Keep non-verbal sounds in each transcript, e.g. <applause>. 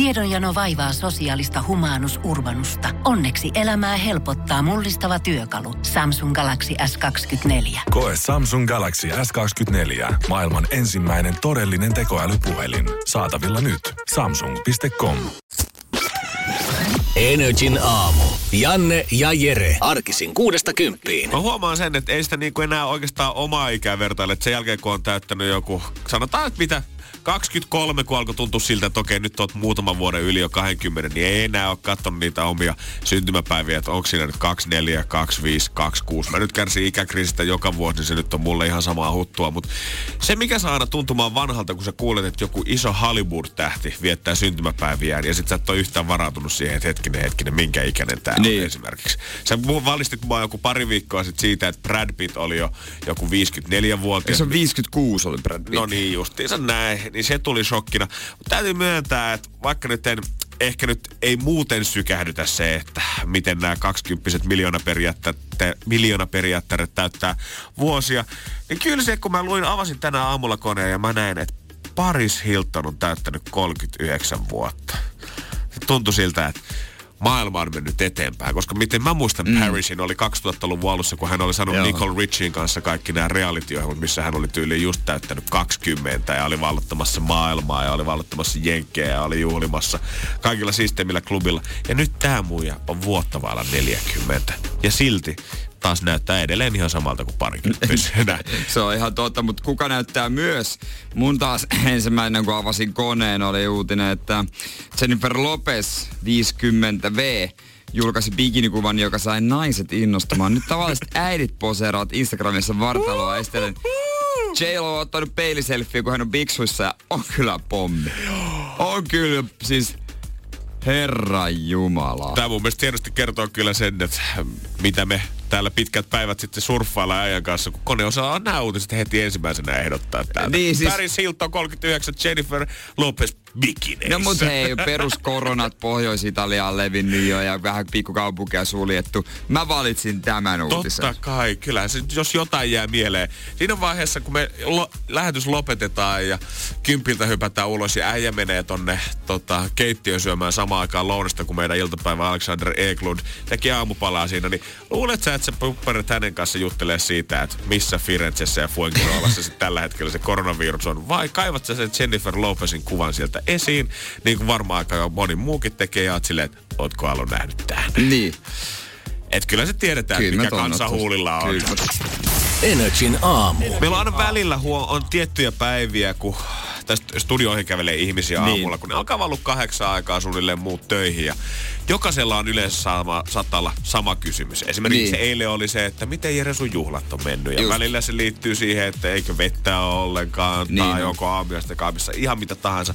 Tiedonjano vaivaa sosiaalista humanus urbanusta. Onneksi elämää helpottaa mullistava työkalu. Samsung Galaxy S24. Koe Samsung Galaxy S24. Maailman ensimmäinen todellinen tekoälypuhelin. Saatavilla nyt. Samsung.com. Energin aamu. Janne ja Jere. Arkisin kuudesta kymppiin. Mä huomaan sen, että ei sitä niinku enää oikeastaan omaa ikää vertailla. Että sen jälkeen kun on täyttänyt joku, sanotaan että mitä, 23, kun alkoi tuntua siltä, että okei, nyt oot muutaman vuoden yli jo 20, niin ei enää ole katsonut niitä omia syntymäpäiviä, että onko siinä nyt 24, 25, 26. Mä nyt kärsin ikäkriisistä joka vuosi, niin se nyt on mulle ihan samaa huttua. Mutta se, mikä saa aina tuntumaan vanhalta, kun sä kuulet, että joku iso Hollywood-tähti viettää syntymäpäiviään, ja sit sä et ole yhtään varautunut siihen, että hetkinen, hetkinen, minkä ikäinen tää niin. on esimerkiksi. Sä valistit mua joku pari viikkoa sitten siitä, että Brad Pitt oli jo joku 54-vuotias. Se on 56 oli Brad Pitt. No niin, justiinsa näin niin se tuli shokkina. Mutta täytyy myöntää, että vaikka nyt en, ehkä nyt ei muuten sykähdytä se, että miten nämä kaksikymppiset miljoonaperiaatteet täyttää vuosia, niin kyllä se, kun mä luin, avasin tänä aamulla koneen ja mä näin, että Paris Hilton on täyttänyt 39 vuotta. Tuntui siltä, että maailma on mennyt eteenpäin. Koska miten mä muistan mm. Parisin oli 2000-luvun alussa, kun hän oli sanonut Nicole Richin kanssa kaikki nämä reality missä hän oli tyyliin just täyttänyt 20 ja oli vallottamassa maailmaa ja oli vallottamassa jenkkejä ja oli juhlimassa kaikilla systeemillä klubilla. Ja nyt tämä muija on vuotta vailla 40. Ja silti taas näyttää edelleen ihan samalta kuin parikymppisenä. Se on ihan totta, mutta kuka näyttää myös? Mun taas <laughs> ensimmäinen, kun avasin koneen, oli uutinen, että Jennifer Lopez 50V julkaisi bikinikuvan, joka sai naiset innostumaan. Nyt tavalliset <laughs> äidit poseeraavat Instagramissa vartaloa estellen. j on ottanut peiliselfie, kun hän on biksuissa ja on kyllä pommi. On kyllä, siis Herra Jumala. Tämä mun mielestä hienosti kertoo kyllä sen, että mitä me täällä pitkät päivät sitten surffailla ajan kanssa, kun kone osaa nämä uutiset heti ensimmäisenä ehdottaa täältä. Niin, siis... Paris Hilton 39, Jennifer Lopez bikineissä. No mut hei, peruskoronat Pohjois-Italiaan levinnyt jo ja vähän pikkukaupunkia suljettu. Mä valitsin tämän uutisen. Totta kai, kyllä se, jos jotain jää mieleen. Siinä vaiheessa, kun me lo, lähetys lopetetaan ja kympiltä hypätään ulos ja äijä menee tonne tota, keittiön syömään samaan aikaan lounasta, kuin meidän iltapäivä Alexander Eklund teki aamupalaa siinä, niin luulet sä, että sä pupparit hänen kanssa juttelee siitä, että missä Firenzessä ja Fuengiroolassa tällä hetkellä se koronavirus on, vai kaivat sä sen Jennifer Lopezin kuvan sieltä esiin, niin kuin varmaan aika moni muukin tekee, ja silleen, että ootko Alu nähnyt tämän? Niin. Et kyllä se tiedetään, kyllä mikä kansa huulilla on. Kyllä. Energin aamu. Meillä on aina välillä huo, on tiettyjä päiviä, kun tästä studioihin kävelee ihmisiä niin. aamulla, kun ne alkaa valua kahdeksan aikaa suunnilleen muut töihin. Ja jokaisella on yleensä sama, saattaa olla sama kysymys. Esimerkiksi niin. se eilen oli se, että miten Jere sun juhlat on mennyt. Ja Just. välillä se liittyy siihen, että eikö vettä ole ollenkaan, niin. tai joko aamiaista kaapissa, ihan mitä tahansa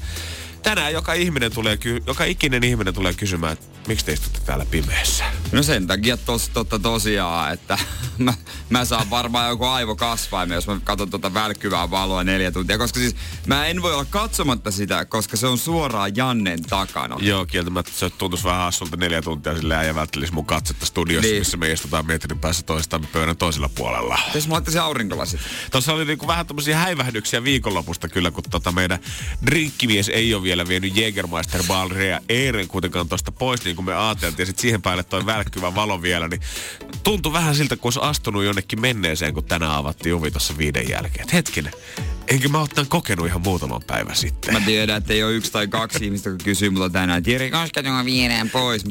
tänään joka, ihminen tulee, joka ikinen ihminen tulee kysymään, että miksi te istutte täällä pimeässä? No sen takia tos, totta tosiaan, että <laughs> mä, mä saan varmaan joku aivokasvaimen, jos mä katson tuota välkkyvää valoa neljä tuntia. Koska siis mä en voi olla katsomatta sitä, koska se on suoraan Jannen takana. Joo, kieltämättä se tuntuisi vähän hassulta neljä tuntia silleen ja välttelisi mun katsetta studiossa, niin. missä me istutaan metrin päässä toistaan pöydän toisella puolella. Tässä mä se aurinkolasit. Tuossa oli niinku vähän tämmöisiä häivähdyksiä viikonlopusta kyllä, kun tota meidän drinkkimies ei ole vielä vienyt Jägermeister Balrea Eeren kuitenkaan tuosta pois, niin kuin me ajateltiin. Ja sitten siihen päälle toi välkkyvä valo vielä, niin tuntui vähän siltä, kun olisi astunut jonnekin menneeseen, kun tänään avattiin ovi tuossa viiden jälkeen. Et hetkinen, enkä mä oon kokenut ihan muutaman päivän sitten. Mä tiedän, että ei ole yksi tai kaksi ihmistä, kun kysyy multa tänään, että Jiri, koska viedään pois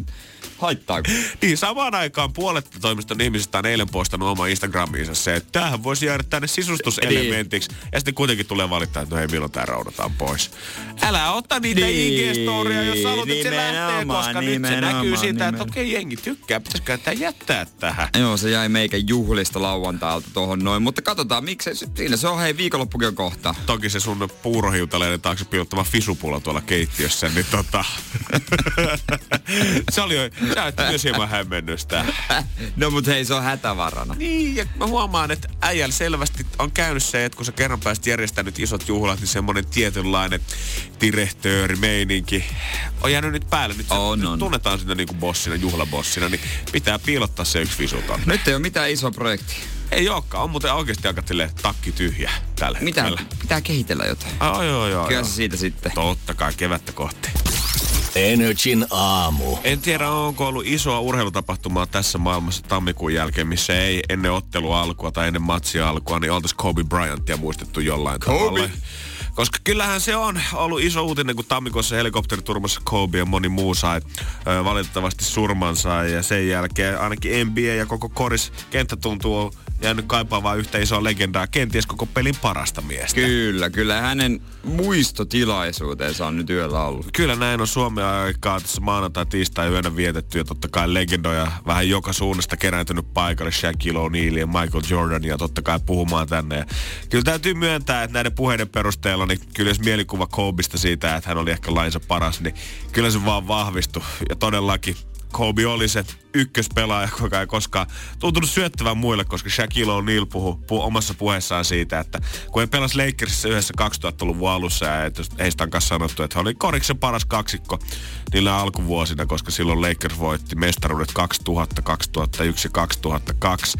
haittaa. Niin, samaan aikaan puolet toimiston ihmisistä on eilen poistanut oma Instagramiinsa se, että tämähän voisi jäädä tänne sisustuselementiksi. Niin. Ja sitten kuitenkin tulee valittaa, että no ei milloin tämä roudataan pois. Älä ota niitä niin, IG-storia, jos haluat, että se lähtee, koska nyt se näkyy siitä, että okei, okay, jengi tykkää, pitäisikö tämä jättää tähän. Joo, se jäi meikä juhlista lauantailta tuohon noin, mutta katsotaan, miksi siinä se on, hei, viikonloppukin on kohta. Toki se sun puurohiutaleiden taakse piilottama fisupulla tuolla keittiössä, niin tota... <laughs> se oli jo, Näytti myös hieman hämmennystä. no mut hei, se on hätävarana. Niin, ja mä huomaan, että äijällä selvästi on käynyt se, että kun sä kerran pääsit järjestänyt isot juhlat, niin semmonen tietynlainen meininki on jäänyt nyt päälle. Nyt, on, nyt on. tunnetaan sitä niinku bossina, juhlabossina, niin pitää piilottaa se yksi visu tonne. Nyt ei ole mitään iso projekti. Ei olekaan, on muuten oikeasti aika takki tyhjä tällä Mitä? Pitää kehitellä jotain. Oh, joo, joo, Kyllä joo. se siitä sitten. Totta kai, kevättä kohti. Energin aamu. En tiedä, onko ollut isoa urheilutapahtumaa tässä maailmassa tammikuun jälkeen, missä ei ennen ottelua alkua tai ennen matsia alkua, niin oltaisiin Kobe Bryantia muistettu jollain Kobe. tavalla. Koska kyllähän se on ollut iso uutinen, kun tammikuussa helikopteriturmassa Kobe ja moni muu sai ö, valitettavasti surmansa. Ja sen jälkeen ainakin NBA ja koko koris kenttä tuntuu jäänyt kaipaamaan yhtä isoa legendaa, kenties koko pelin parasta miestä. Kyllä, kyllä hänen muistotilaisuutensa on nyt yöllä ollut. Kyllä näin on Suomen aikaa tässä maanantai tiistai yönä vietetty ja totta kai legendoja vähän joka suunnasta kerääntynyt paikalle Shaquille O'Neal ja Michael Jordan ja totta kai puhumaan tänne. Ja kyllä täytyy myöntää, että näiden puheiden perusteella niin kyllä jos mielikuva Kobeista siitä, että hän oli ehkä lainsa paras, niin kyllä se vaan vahvistui. Ja todellakin Kobe oli se ykköspelaaja, joka ei koskaan tuntunut syöttävän muille, koska Shaquille O'Neal puhui, puhui omassa puheessaan siitä, että kun he pelasi Lakersissa yhdessä 2000-luvun alussa ja heistä on kanssa sanottu, että he oli koriksen paras kaksikko niillä alkuvuosina, koska silloin Lakers voitti mestaruudet 2000, 2001 ja 2002.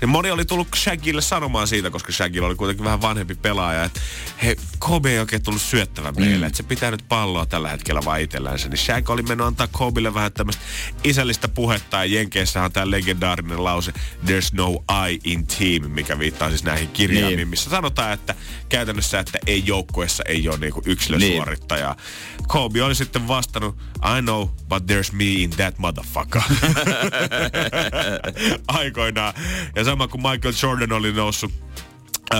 Ja moni oli tullut Shaqille sanomaan siitä, koska Shaqille oli kuitenkin vähän vanhempi pelaaja, että he, Kobe ei oikein tullut syöttävän meille, mm. että se pitää nyt palloa tällä hetkellä vaan itsellänsä. Niin Shaq oli mennyt antaa Kobelle vähän tämmöistä isällistä puhetta ja Jenkeissähän on tämä legendaarinen lause There's no I in team, mikä viittaa siis näihin kirjaimiin, Niin. missä sanotaan, että käytännössä, että ei joukkueessa ei ole niinku yksilösuorittajaa. Niin. Kobe oli sitten vastannut, I know, but there's me in that motherfucker. <laughs> <laughs> Aikoinaan. Ja sama kuin Michael Jordan oli noussut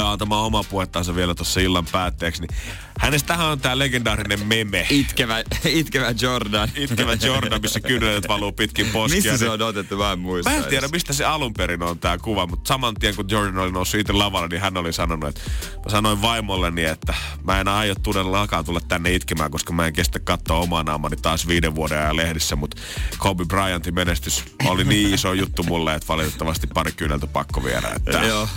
antamaan omaa puhettansa vielä tuossa illan päätteeksi, niin hänestähän on tämä legendaarinen meme. Itkevä, <laughs> itkevä Jordan. Itkevä Jordan, missä kynnet valuu pitkin poskia. Missä se niin- on otettu? Mä en muista. Mä en tiedä, edes. mistä se alun perin on tää kuva, mutta saman tien kun Jordan oli noussut itse lavalle, niin hän oli sanonut, että mä sanoin vaimolleni, että mä en aio todellakaan tulla tänne itkemään, koska mä en kestä katsoa omaa naamani taas viiden vuoden ajan lehdissä, mutta Kobe Bryantin menestys oli niin iso juttu mulle, että valitettavasti pari kyyneltä pakko viedä. Että <laughs> Joo.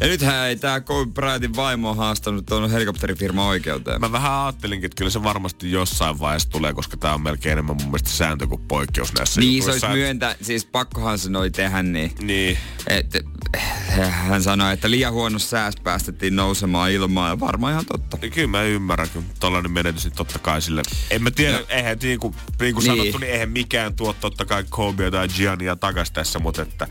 Ja nythän ei tää Kobe Bryantin vaimo on haastanut tuon helikopterifirma oikeuteen. Mä vähän ajattelinkin, että kyllä se varmasti jossain vaiheessa tulee, koska tää on melkein enemmän mun mielestä sääntö kuin poikkeus näissä Niin, se olisi myöntä, siis pakkohan se noi tehdä niin. Niin. Et, hän sanoi, että liian huono sääs päästettiin nousemaan ilmaan ja varmaan ihan totta. Niin Kyllä mä ymmärrän, kun tollanen menetys, niin totta kai sille. En mä tiedä, no. eihän niin kuin, niin kuin Niin. sanottu, niin eihän mikään tuo totta kai Kobe tai Giannia takas tässä, mutta että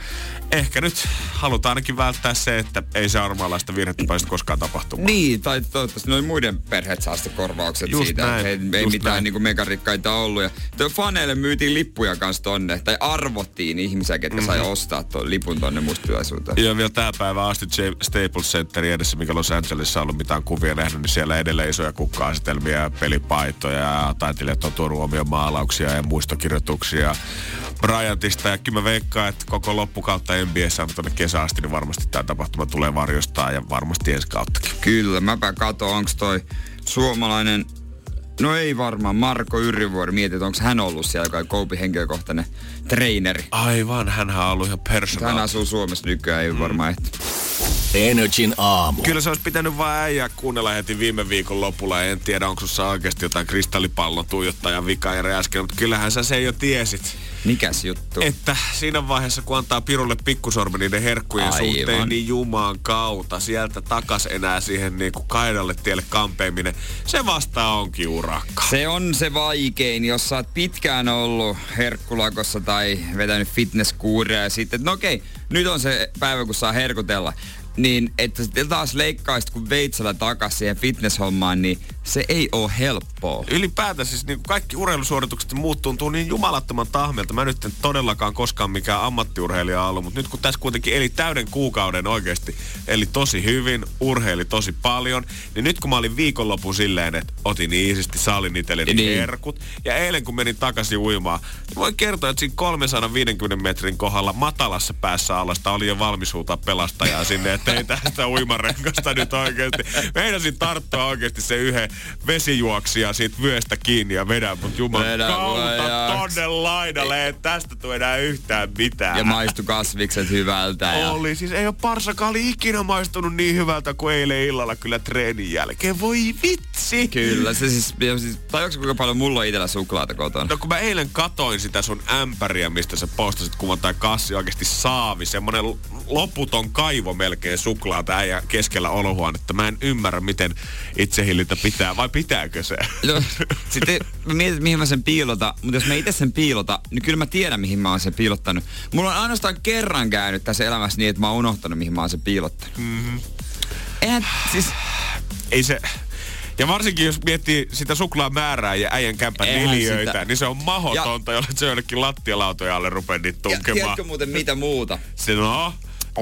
ehkä nyt halutaan ainakin välttää se, että ei se armaalaista virhettä päästä koskaan tapahtumaan. Niin, tai toivottavasti noin muiden perheet saa sitten korvaukset Just siitä, näin, että ei, ei mitään näin. niinku megarikkaita ollut. Ja faneille myytiin lippuja kanssa tonne, tai arvottiin ihmisiä, ketkä mm-hmm. sai ostaa tuon lipun tonne muistilaisuuteen. Ja vielä tää päivä asti Staples Centerin edessä, mikä Los Angelesissa on ollut mitään kuvia nähnyt, niin siellä edelleen isoja kukka-asetelmia ja pelipaitoja ja taiteilijat on tuonut omia maalauksia ja muistokirjoituksia Bryantista. Ja kyllä mä veikkaan, että koko loppukautta NBAssä on tuonne kesä asti, niin varmasti tämä tapahtuma tulee varjostaa ja varmasti ensi kauttakin. Kyllä, mäpä kato, onks toi suomalainen No ei varmaan. Marko Yrjövuori. Mietit, onko hän ollut siellä, joka on Kobe henkilökohtainen treeneri. Aivan, hän on ollut ihan Hän personaali. asuu Suomessa nykyään, ei mm. varmaan ehti. Energin aamu. Kyllä se olisi pitänyt vaan äijää kuunnella heti viime viikon lopulla. En tiedä, onko sussa oikeasti jotain kristallipallon tuijottajan vikaa ja äsken, mutta kyllähän sä se jo tiesit. Mikäs juttu? Että siinä vaiheessa, kun antaa Pirulle pikkusormen niiden herkkujen Aivan. suhteen, niin Jumaan kautta sieltä takas enää siihen niin kuin kaidalle tielle kampeaminen, se vasta onkin urakka. Se on se vaikein, jos sä oot pitkään ollut herkkulakossa tai vetänyt fitnesskuuria ja sitten, että no okei, nyt on se päivä, kun saa herkutella. Niin, että sitten taas leikkaisit kun veitsellä takas siihen fitnesshommaan, niin se ei oo helppoa. Ylipäätään siis niin kaikki urheilusuoritukset ja muut tuntuu niin jumalattoman tahmelta. Mä nyt en todellakaan koskaan mikään ammattiurheilija ollut, mutta nyt kun tässä kuitenkin eli täyden kuukauden oikeasti, eli tosi hyvin, urheili tosi paljon, niin nyt kun mä olin viikonlopun silleen, että otin iisisti, saalin itselleni Niin. herkut, ja eilen kun menin takaisin uimaan, niin voin kertoa, että siinä 350 metrin kohdalla matalassa päässä alasta oli jo valmis huutaa pelastajaa sinne, että ei tästä uimarenkasta nyt oikeasti. Meinasin tarttua oikeasti se yhden vesijuoksia siitä vyöstä kiinni ja vedän, mutta juman kautta tonne laidalle, ei tästä tule enää yhtään mitään. Ja maistu kasvikset hyvältä. Ja... Oli, siis ei ole parsakaali ikinä maistunut niin hyvältä kuin eilen illalla kyllä treenin jälkeen. Voi vitsi! Kyllä, se siis, siis tajuatko kuinka paljon mulla on itellä suklaata kotona? No kun mä eilen katoin sitä sun ämpäriä, mistä sä postasit kuvan tai kassi oikeasti saavi, semmonen loputon kaivo melkein suklaata äijä keskellä olohuonetta. Mä en ymmärrä, miten itsehillintä pitää Pitää, vai pitääkö se? No, sitten mä mietin, mihin mä sen piilotan, mutta jos mä itse sen piilota, niin kyllä mä tiedän, mihin mä oon sen piilottanut. Mulla on ainoastaan kerran käynyt tässä elämässä niin, että mä oon unohtanut, mihin mä oon sen piilottanut. Mm-hmm. Eihän, siis, Ei se... Ja varsinkin jos miettii sitä suklaamäärää ja äijän kämpän Eihän neliöitä, sitä. niin se on mahdotonta, jolle se jollekin lattialautoja alle rupeaa niitä ja tunkemaan. tiedätkö muuten mitä muuta? Se no,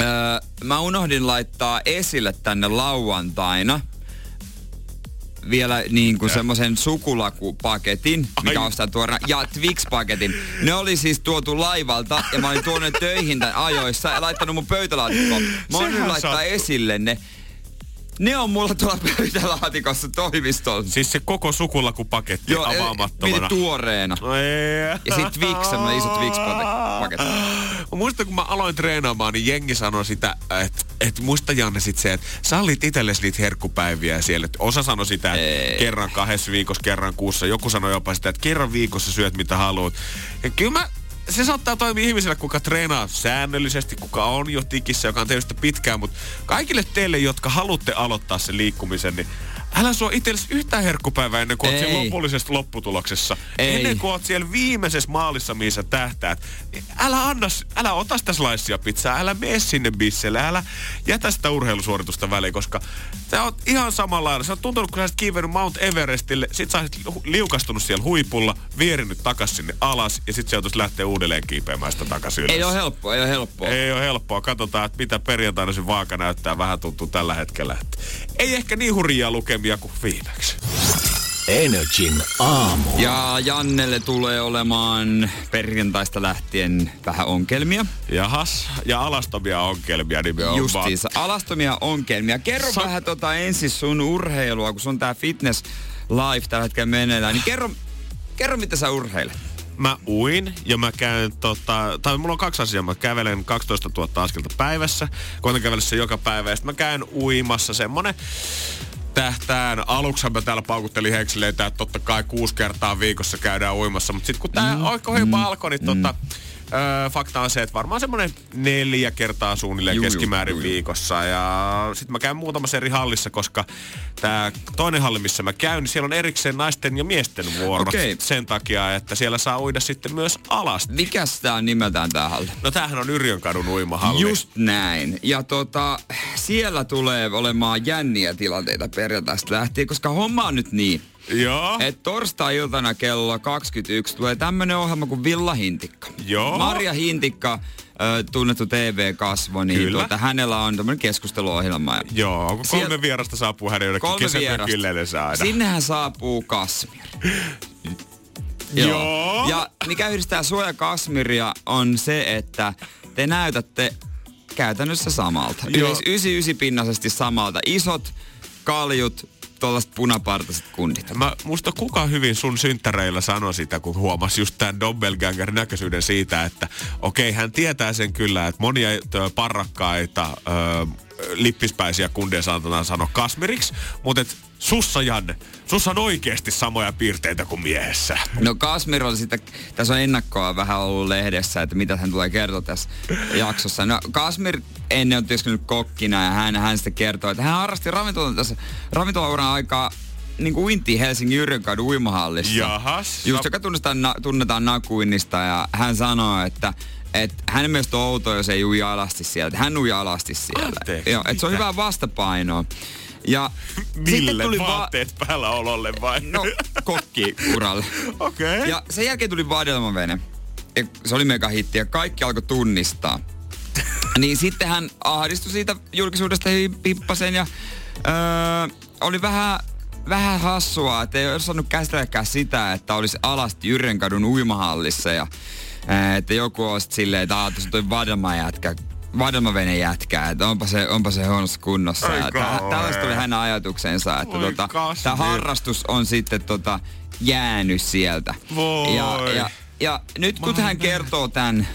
Öö, mä unohdin laittaa esille tänne lauantaina vielä niin kuin semmoisen sukulakupaketin, mikä Ai. on sitä tuora, ja Twix-paketin. Ne oli siis tuotu laivalta ja mä olin tuonut töihin tämän ajoissa ja laittanut mun pöytälaatikkoon. Mä Sehän laittaa sattuu. esille ne. Ne on mulla tuolla pöytälaatikossa toimistolla. siis se koko sukulakupaketti Joo, avaamattomana. miten tuoreena. No ei. Ja sit Twix, semmonen iso Twix-paketti. Mä muistan, kun mä aloin treenaamaan, niin jengi sanoi sitä, että et muista Janne sit se, että sallit itsellesi niitä herkkupäiviä siellä. Et osa sanoi sitä, että kerran kahdessa viikossa, kerran kuussa. Joku sanoi jopa sitä, että kerran viikossa syöt mitä haluat. Ja kyllä mä, se saattaa toimia ihmiselle, kuka treenaa säännöllisesti, kuka on jo tikissä, joka on tehnyt sitä pitkään, mutta kaikille teille, jotka haluatte aloittaa sen liikkumisen, niin älä suo itsellesi yhtään herkkupäivää ennen kuin oot Ei. lopullisessa lopputuloksessa. Ei. Ennen kuin oot siellä viimeisessä maalissa, mihin sä tähtäät, älä anna, älä ota sitä slicea pizzaa, älä mene sinne bisselle, älä jätä sitä urheilusuoritusta väliin, koska sä oot ihan samalla lailla. Sä oot tuntunut, kun sä kiivennyt Mount Everestille, sit sä hu- liukastunut siellä huipulla, vierinyt takas sinne alas ja sit sä joutuisit lähteä uudelleen kiipeämään sitä takaisin ylös. Ei ole helppoa, ei ole helppoa. Ei ole helppoa. Katsotaan, että mitä perjantaina se vaaka näyttää. Vähän tuntuu tällä hetkellä. Että ei ehkä niin hurjaa lukemia kuin viimeksi. Energin aamu. Ja Jannelle tulee olemaan perjantaista lähtien vähän ongelmia. Jahas. Ja alastomia ongelmia nimenomaan. Justiinsa. Alastomia ongelmia. Kerro Sa- vähän tota ensin sun urheilua, kun sun tää fitness life tällä hetkellä meneillään. Niin kerro, kerro mitä sä urheilet. Mä uin ja mä käyn tota, tai mulla on kaksi asiaa. Mä kävelen 12 000 askelta päivässä. Koitan kävellä se joka päivä ja sit mä käyn uimassa semmonen tähtään. Aluksi mä täällä paukuttelin hekseleitä, että totta kai kuusi kertaa viikossa käydään uimassa. Mutta sitten kun tää mm. oikein mm. alkoi, niin tota, Öö, fakta on se, että varmaan semmoinen neljä kertaa suunnilleen Juu, keskimäärin juu, juu. viikossa. Ja sitten mä käyn muutamassa eri hallissa, koska tämä toinen halli, missä mä käyn, niin siellä on erikseen naisten ja miesten vuorot. Okei. Sen takia, että siellä saa uida sitten myös alasti. Mikäs tää on nimeltään tää halli? No tämähän on Yrjönkadun uimahalli. Just näin. Ja tota, siellä tulee olemaan jänniä tilanteita perjantaista lähtien, koska homma on nyt niin, Joo. Et torstai-iltana kello 21 tulee tämmönen ohjelma kuin Villa Hintikka. Joo. Marja Hintikka, tunnettu TV-kasvo, niin Kyllä. tuota, hänellä on tämmönen keskusteluohjelma. Ja Joo, kolme Siellä- vierasta saapuu hänen kesämökille vierasta. aina? Sinnehän saapuu Kasmir. Joo. Ja mikä yhdistää sua ja Kasmiria on se, että te näytätte käytännössä samalta. Joo. Yleis 99-pinnaisesti samalta. Isot kaljut, tuollaiset punapartaiset kundit. Mä, musta kuka hyvin sun synttäreillä sanoi sitä, kun huomasi just tämän doppelganger näköisyyden siitä, että okei, hän tietää sen kyllä, että monia parrakkaita ö, lippispäisiä kundeja saatetaan sanoa kasmiriksi, mutta et sussa Janne, sussa on oikeasti samoja piirteitä kuin miehessä. No Kasmir on sitä, tässä on ennakkoa vähän ollut lehdessä, että mitä hän tulee kertoa tässä jaksossa. No Kasmir ennen on työskennellyt kokkina ja hän, hän sitten kertoo, että hän harrasti ravintolan tässä ravintolauran aikaa niin kuin uintiin Helsingin Yrjönkadun uimahallissa. Jahas. Just joka tunnetaan, na, tunnetaan nakuinnista ja hän sanoo, että et hänen mielestä on outoa, jos ei ui alasti siellä. Hän ui alasti siellä. Anteeksi, Joo, et se on mitä? hyvää vastapainoa. Ja Mille sitten tuli va- vaatteet päällä ololle vai? No, kokkiuralle. Okei. Okay. Ja sen jälkeen tuli vadelmavene. Ja se oli mega hitti ja kaikki alkoi tunnistaa. niin sitten hän ahdistui siitä julkisuudesta hyvin pippasen ja öö, oli vähän, vähän hassua, että ei osannut käsitelläkään sitä, että olisi alasti Jyrrenkadun uimahallissa ja että joku olisi silleen, että aah, tuossa toi vadelma jätkä, vadelmavene jätkää, että onpa se, onpa se huonossa kunnossa. Tällaista oli hänen ajatuksensa, että tota, tämä harrastus on sitten tota, jäänyt sieltä. Voi. Ja, ja, ja nyt kun hän kertoo tämän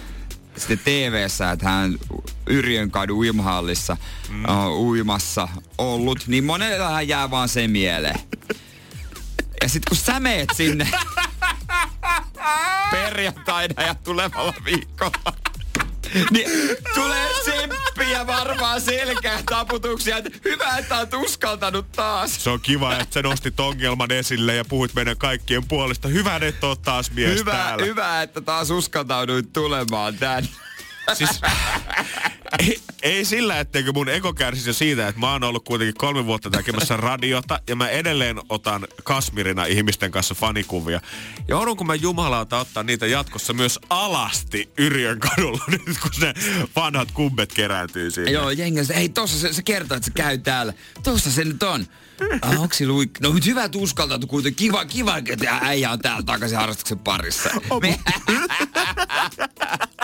sitten TV-ssä, että hän Yrjön kadun uimahallissa mm. uh, uimassa ollut, niin monella hän jää vaan se mieleen. Ja sitten kun sä meet sinne <laughs> perjantaina ja tulevalla viikolla, niin tulee tsemppi hyviä varmaan selkää taputuksia. Hyvä, että oot uskaltanut taas. Se on kiva, että sä nostit ongelman esille ja puhuit meidän kaikkien puolesta. Hyvä, että oot taas mies hyvä, täällä. hyvä, että taas uskaltauduit tulemaan tänne. Siis, ei, ei sillä, etteikö mun ego kärsisi siitä, että mä oon ollut kuitenkin kolme vuotta tekemässä radiota ja mä edelleen otan Kasmirina ihmisten kanssa fanikuvia. Joudunko mä jumalauta ottaa niitä jatkossa myös alasti Yrjön kadulla <laughs> nyt, kun ne vanhat kumpet kerääntyy siinä. Joo, jengi hei tossa se, se kertoo, että se käy täällä. Tossa se nyt on. Ah, onks se luik... No nyt hyvä, että uskaltautu kuitenkin. Kiva, kiva, että äijä on täällä takaisin harrastuksen parissa. Me... <laughs>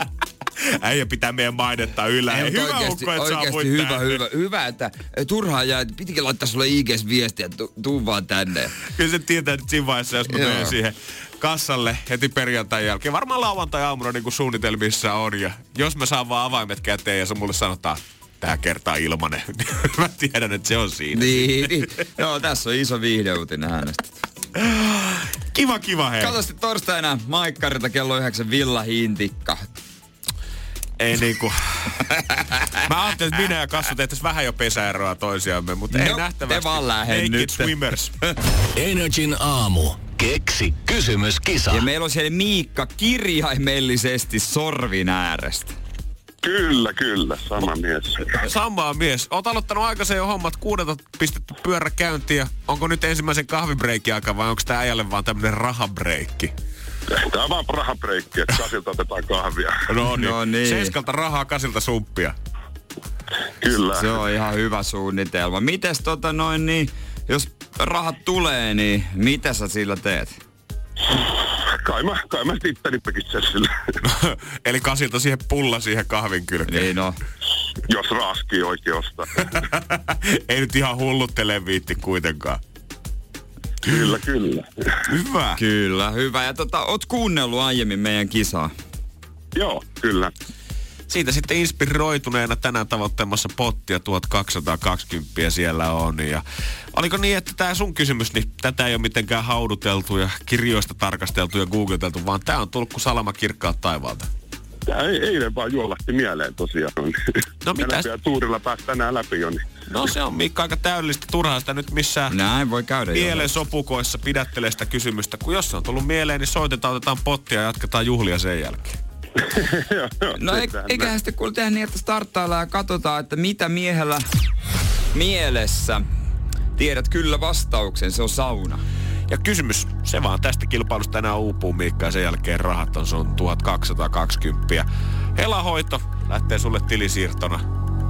<laughs> Äijä pitää meidän mainetta yllä. Ei, hyvä oikeasti, ukko, että oikeasti hyvä, tänne. hyvä, hyvä, että turhaa jää. Pitikin laittaa sulle IGS viestiä, että tu, tuu vaan tänne. Kyllä se tietää, että siinä vaiheessa, jos mä siihen kassalle heti perjantai jälkeen. Varmaan lauantai-aamuna niin kuin suunnitelmissa on. Ja jos mä saan vaan avaimet käteen ja se mulle sanotaan, tää kertaa ilmanen. <laughs> mä tiedän, että se on siinä. Niin, niin. Joo, tässä on iso viihdeuutinen äänestä. Kiva, kiva hei. Katso sitten torstaina Maikkarilta kello 9 Villa Hintikka. Ei niinku... <laughs> Mä ajattelin, että minä ja Kassu tehtäis vähän jo pesäeroa toisiamme, mutta ei No, nähtävästi. te vaan lähde nyt. Swimmers. <laughs> Energin aamu. Keksi kysymyskisa. Ja meillä on siellä Miikka kirjaimellisesti sorvin äärestä. Kyllä, kyllä, sama mies. Samaa mies. Oot aloittanut aikaisen jo hommat, kuudelta pistetty pyörä käyntiin ja onko nyt ensimmäisen kahvibreikin aika vai onko tää äijälle vaan tämmönen rahabreikki? Tämä on vaan rahapreikkki, että kasilta otetaan kahvia. No niin. No niin. Seiskalta rahaa, kasilta suppia. Kyllä. Se on ihan hyvä suunnitelma. Mites tota noin niin, jos rahat tulee, niin mitä sä sillä teet? Kai mä, kai mä sille. <laughs> Eli kasilta siihen pulla siihen kahvin kylkeen. Niin no, Jos raskii oikein ostaa. <laughs> Ei nyt ihan hulluttele viitti kuitenkaan. Kyllä, kyllä. Hyvä. kyllä, hyvä. Ja tota, oot kuunnellut aiemmin meidän kisaa? Joo, kyllä. Siitä sitten inspiroituneena tänään tavoittelemassa pottia 1220 siellä on. Ja oliko niin, että tämä sun kysymys, niin tätä ei ole mitenkään hauduteltu ja kirjoista tarkasteltu ja googleteltu, vaan tämä on tullut kuin salama kirkkaat taivaalta. Tää ei, eilen vaan juolahti mieleen tosiaan. No <laughs> mitäs? Ja tuurilla pääsi tänään läpi jo, niin No se on Mikka aika täydellistä. Turhaa sitä nyt missään Näin voi käydä. jo. mielen sopukoissa pidättelee sitä kysymystä. Kun jos se on tullut mieleen, niin soitetaan, otetaan pottia ja jatketaan juhlia sen jälkeen. <laughs> No e- eiköhän sitten kuule tehdä niin, että starttaillaan ja katsotaan, että mitä miehellä mielessä. Tiedät kyllä vastauksen, se on sauna. Ja kysymys, se vaan tästä kilpailusta enää uupuu Miikka ja sen jälkeen rahat on sun 1220. Helahoito lähtee sulle tilisiirtona.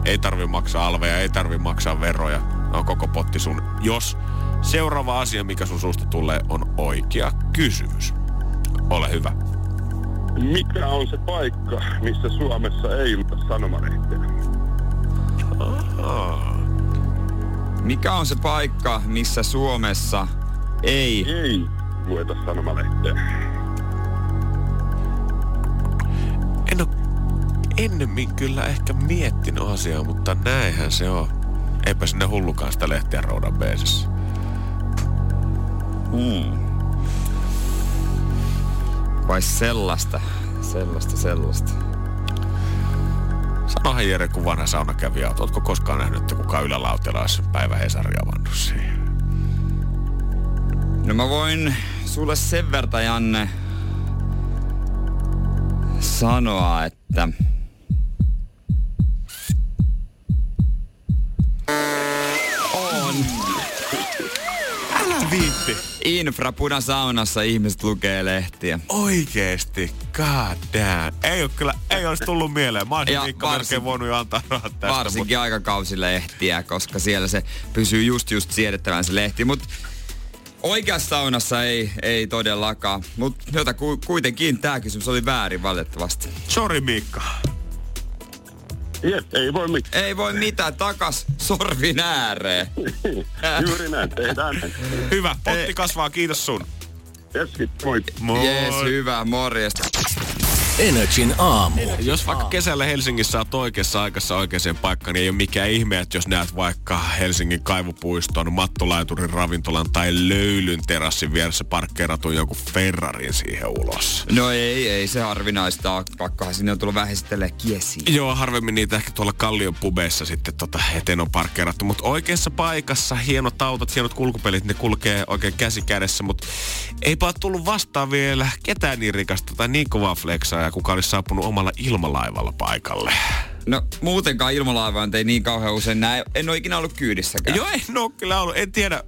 Ei tarvi maksaa alveja, ei tarvi maksaa veroja. On koko potti sun. Jos seuraava asia, mikä sun suusta tulee, on oikea kysymys. Ole hyvä. Mikä on se paikka, missä Suomessa ei luta sanomalehteä? Mikä on se paikka, missä Suomessa ei... Ei lueta sanomalehteä. En ole ennemmin kyllä ehkä miettinyt asiaa, mutta näinhän se on. Eipä sinne hullukaan sitä lehtiä roudan beesissä. Mm. Vai sellaista? Sellaista, sellaista. Sanohan Jere, kun vanha saunakävijä oot. Ootko koskaan nähnyt, että kukaan ylälautella olisi päivä Hesari avannut siihen? No mä voin sulle sen verran, Janne, sanoa, että... On. Älä viitti. Infra punasaunassa ihmiset lukee lehtiä. Oikeesti, god damn. Ei oo kyllä, ei olisi tullut mieleen. Mä olisin Mikko varsin- voinut jo antaa rahat tästä. Varsinkin aikakausilehtiä, koska siellä se pysyy just just siedettävän se lehti. Mutta oikeassa saunassa ei, ei todellakaan. Mutta ku, kuitenkin tämä kysymys oli väärin valitettavasti. Sorry Mikka. Jep, ei voi mitään. Ei voi mitään takas sorvin ääreen. <laughs> Juuri näin, tehdään näin. Hyvä, potti kasvaa, kiitos sun. Jeski, moi. Moi. Jees, hyvä, morjesta. Energin aamu. Jos vaikka kesällä Helsingissä olet oikeassa aikassa oikeaan paikkaan, niin ei ole mikään ihme, että jos näet vaikka Helsingin kaivopuiston, mattolaiturin ravintolan tai löylyn terassin vieressä parkkeeratun joku Ferrarin siihen ulos. No ei, ei se harvinaista. Pakkohan sinne on tullut vähän kiesiin. Joo, harvemmin niitä ehkä tuolla Kallion pubeissa sitten tota eteen on parkkeerattu. Mutta oikeassa paikassa hienot autot, hienot kulkupelit, ne kulkee oikein käsi kädessä. Mutta eipä ole tullut vastaan vielä ketään niin rikasta tai niin kovaa flexaa, ja kuka olisi saapunut omalla ilmalaivalla paikalle. No muutenkaan ilmalaivaan ei niin kauhean usein näe. En ole ikinä ollut kyydissäkään. Joo, en ole kyllä ollut. En tiedä,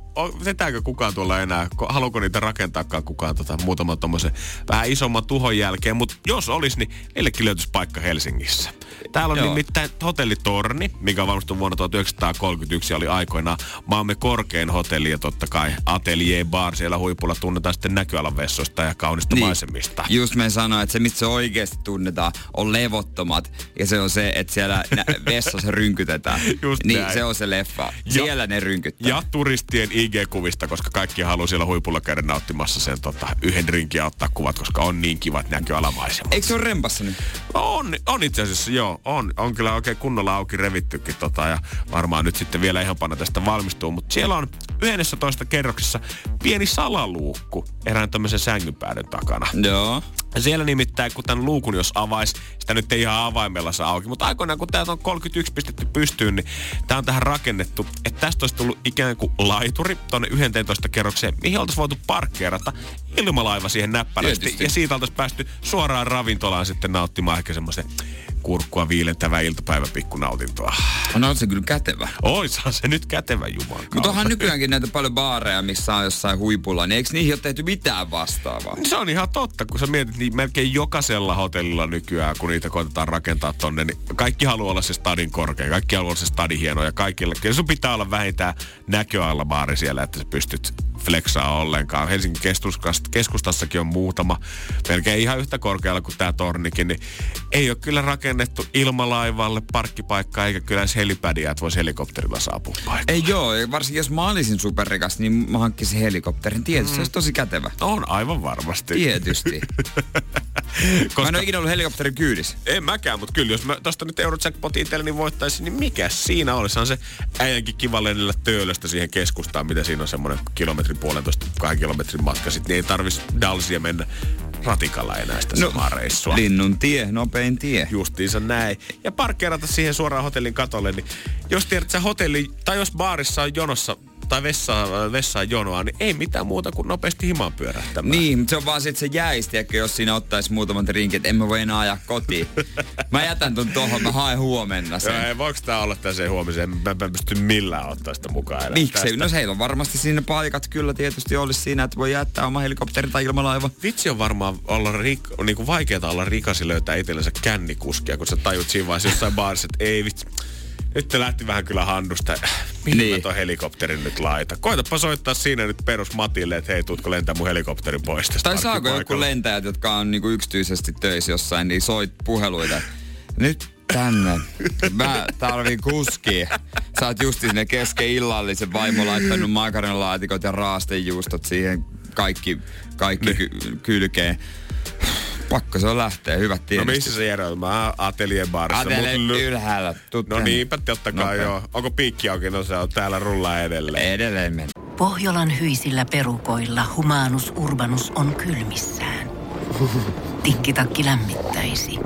vetääkö kukaan tuolla enää. Haluuko niitä rakentaakaan kukaan tota, muutaman tommosen vähän isomman tuhon jälkeen. Mutta jos olisi, niin niillekin löytyisi paikka Helsingissä. Täällä on Joo. nimittäin hotellitorni, mikä valmistui vuonna 1931 ja oli aikoinaan maamme korkein hotelli ja totta kai Atelier Bar siellä huipulla tunnetaan sitten näköalan vessoista ja kaunista niin. maisemista. Just me sanoin, että se mitä se oikeasti tunnetaan on levottomat ja se on se, että siellä <laughs> vessassa rynkytetään. Just niin, näin. se on se leffa. Siellä ja, ne rynkyttää. Ja turistien IG-kuvista, koska kaikki haluaa siellä huipulla käydä nauttimassa sen tota, yhden rinkin ja ottaa kuvat, koska on niin kivat näköalamaisemat. Eikö se ole rempassa nyt? On, on itse asiassa, joo. On, on kyllä oikein kunnolla auki revittykin tota, ja varmaan nyt sitten vielä ihan panna tästä valmistuu. Mutta siellä on 11 kerroksessa pieni salaluukku erään tämmöisen sängynpäädön takana. Joo. Siellä nimittäin, kun tämän luukun jos avais, sitä nyt ei ihan avaimella saa auki, mutta aikoinaan kun täältä on 31 pistetty pystyyn, niin tämä on tähän rakennettu, että tästä olisi tullut ikään kuin laituri tuonne 11 kerrokseen, mihin oltaisiin voitu parkkeerata ilmalaiva siihen näppärästi. Ja siitä oltaisiin päästy suoraan ravintolaan sitten nauttimaan ehkä semmoisen kurkkua viilentävää iltapäiväpikkunautintoa. No on se kyllä kätevä. Oishan se nyt kätevä juman Mutta onhan nykyäänkin näitä paljon baareja, missä on jossain huipulla, niin eikö niihin ole tehty mitään vastaavaa? Se on ihan totta, kun sä mietit, niin melkein jokaisella hotellilla nykyään, kun niitä koitetaan rakentaa tonne, niin kaikki haluaa olla se stadin korkea, kaikki haluaa olla se stadin hieno ja kaikille. Kyllä sun pitää olla vähintään näköalla baari siellä, että sä pystyt flexaa ollenkaan. Helsingin keskustassakin on muutama, melkein ihan yhtä korkealla kuin tämä tornikin, niin ei ole kyllä rakennettu ilmalaivalle parkkipaikkaa eikä kyllä edes helipädiä, että voisi helikopterilla saapua paikalle. Ei joo, varsinkin jos mä olisin superrikas, niin mä hankkisin helikopterin. Tietysti mm. se olisi tosi kätevä. On aivan varmasti. Tietysti. Koska... <laughs> Mä en ole ikinä ollut helikopterin kyydissä. En mäkään, mutta kyllä jos mä tosta nyt Eurojackpot itselleni voittaisin, niin mikä siinä olisi? On se äijänkin kiva lennellä töölöstä siihen keskustaan, mitä siinä on semmoinen kilometrin puolentoista, kahden kilometrin matka. Sitten niin ei tarvitsisi Dalsia mennä ratikalla enää sitä no, samaa reissua. Linnun tie, nopein tie. Justiinsa näin. Ja parkkeerata siihen suoraan hotellin katolle, niin jos tiedät, että hotelli, tai jos baarissa on jonossa tai vessaan, vessaan jonoa, niin ei mitään muuta kuin nopeasti himaan pyörähtämään. Niin, mutta se on vaan sit se jäisti, että jos siinä ottaisi muutaman rinkin, että en mä voi enää ajaa kotiin. mä jätän ton tohon, mä haen huomenna sen. Joo, ei, voiko tää olla tässä huomiseen? Mä en pysty millään ottaa sitä mukaan. Miksi? No heillä on varmasti siinä paikat kyllä tietysti olisi siinä, että voi jättää oma helikopteri tai ilmalaiva. Vitsi on varmaan olla rik- niin kuin vaikeaa olla rikas ja löytää itsellensä kännikuskia, kun sä tajut siinä vaiheessa jossain baarissa, että ei vitsi nyt te lähti vähän kyllä handusta. Mihin niin. mä ton helikopterin nyt laita? Koitapa soittaa siinä nyt perus Matille, että hei, tuutko lentää mun helikopterin pois tästä Tai saako joku lentäjät, jotka on niinku yksityisesti töissä jossain, niin soit puheluita. Nyt tänne. Mä tarvin kuskia. Sä oot just sinne kesken illallisen vaimo laittanut makaronilaatikot ja raastejuustot siihen kaikki, kaikki niin. ky- kylkeen. Pakko se on lähteä, hyvät tiedot. No missä se Jere Mä Atelier barissa. Atelier mut... ylhäällä. Tuu no niinpä, totta kai joo. Onko piikki auki? No se on täällä rullaa edelleen. Edelleen mennä. Pohjolan hyisillä perukoilla humanus urbanus on kylmissään. Tikkitakki lämmittäisi.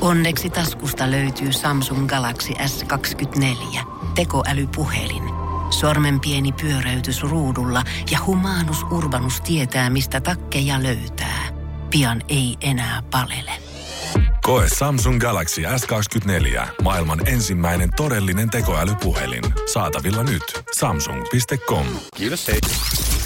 Onneksi taskusta löytyy Samsung Galaxy S24. Tekoälypuhelin. Sormen pieni pyöräytys ruudulla ja humanus urbanus tietää, mistä takkeja löytää pian ei enää palele. Koe Samsung Galaxy S24. Maailman ensimmäinen todellinen tekoälypuhelin. Saatavilla nyt. Samsung.com. Kiitos hei.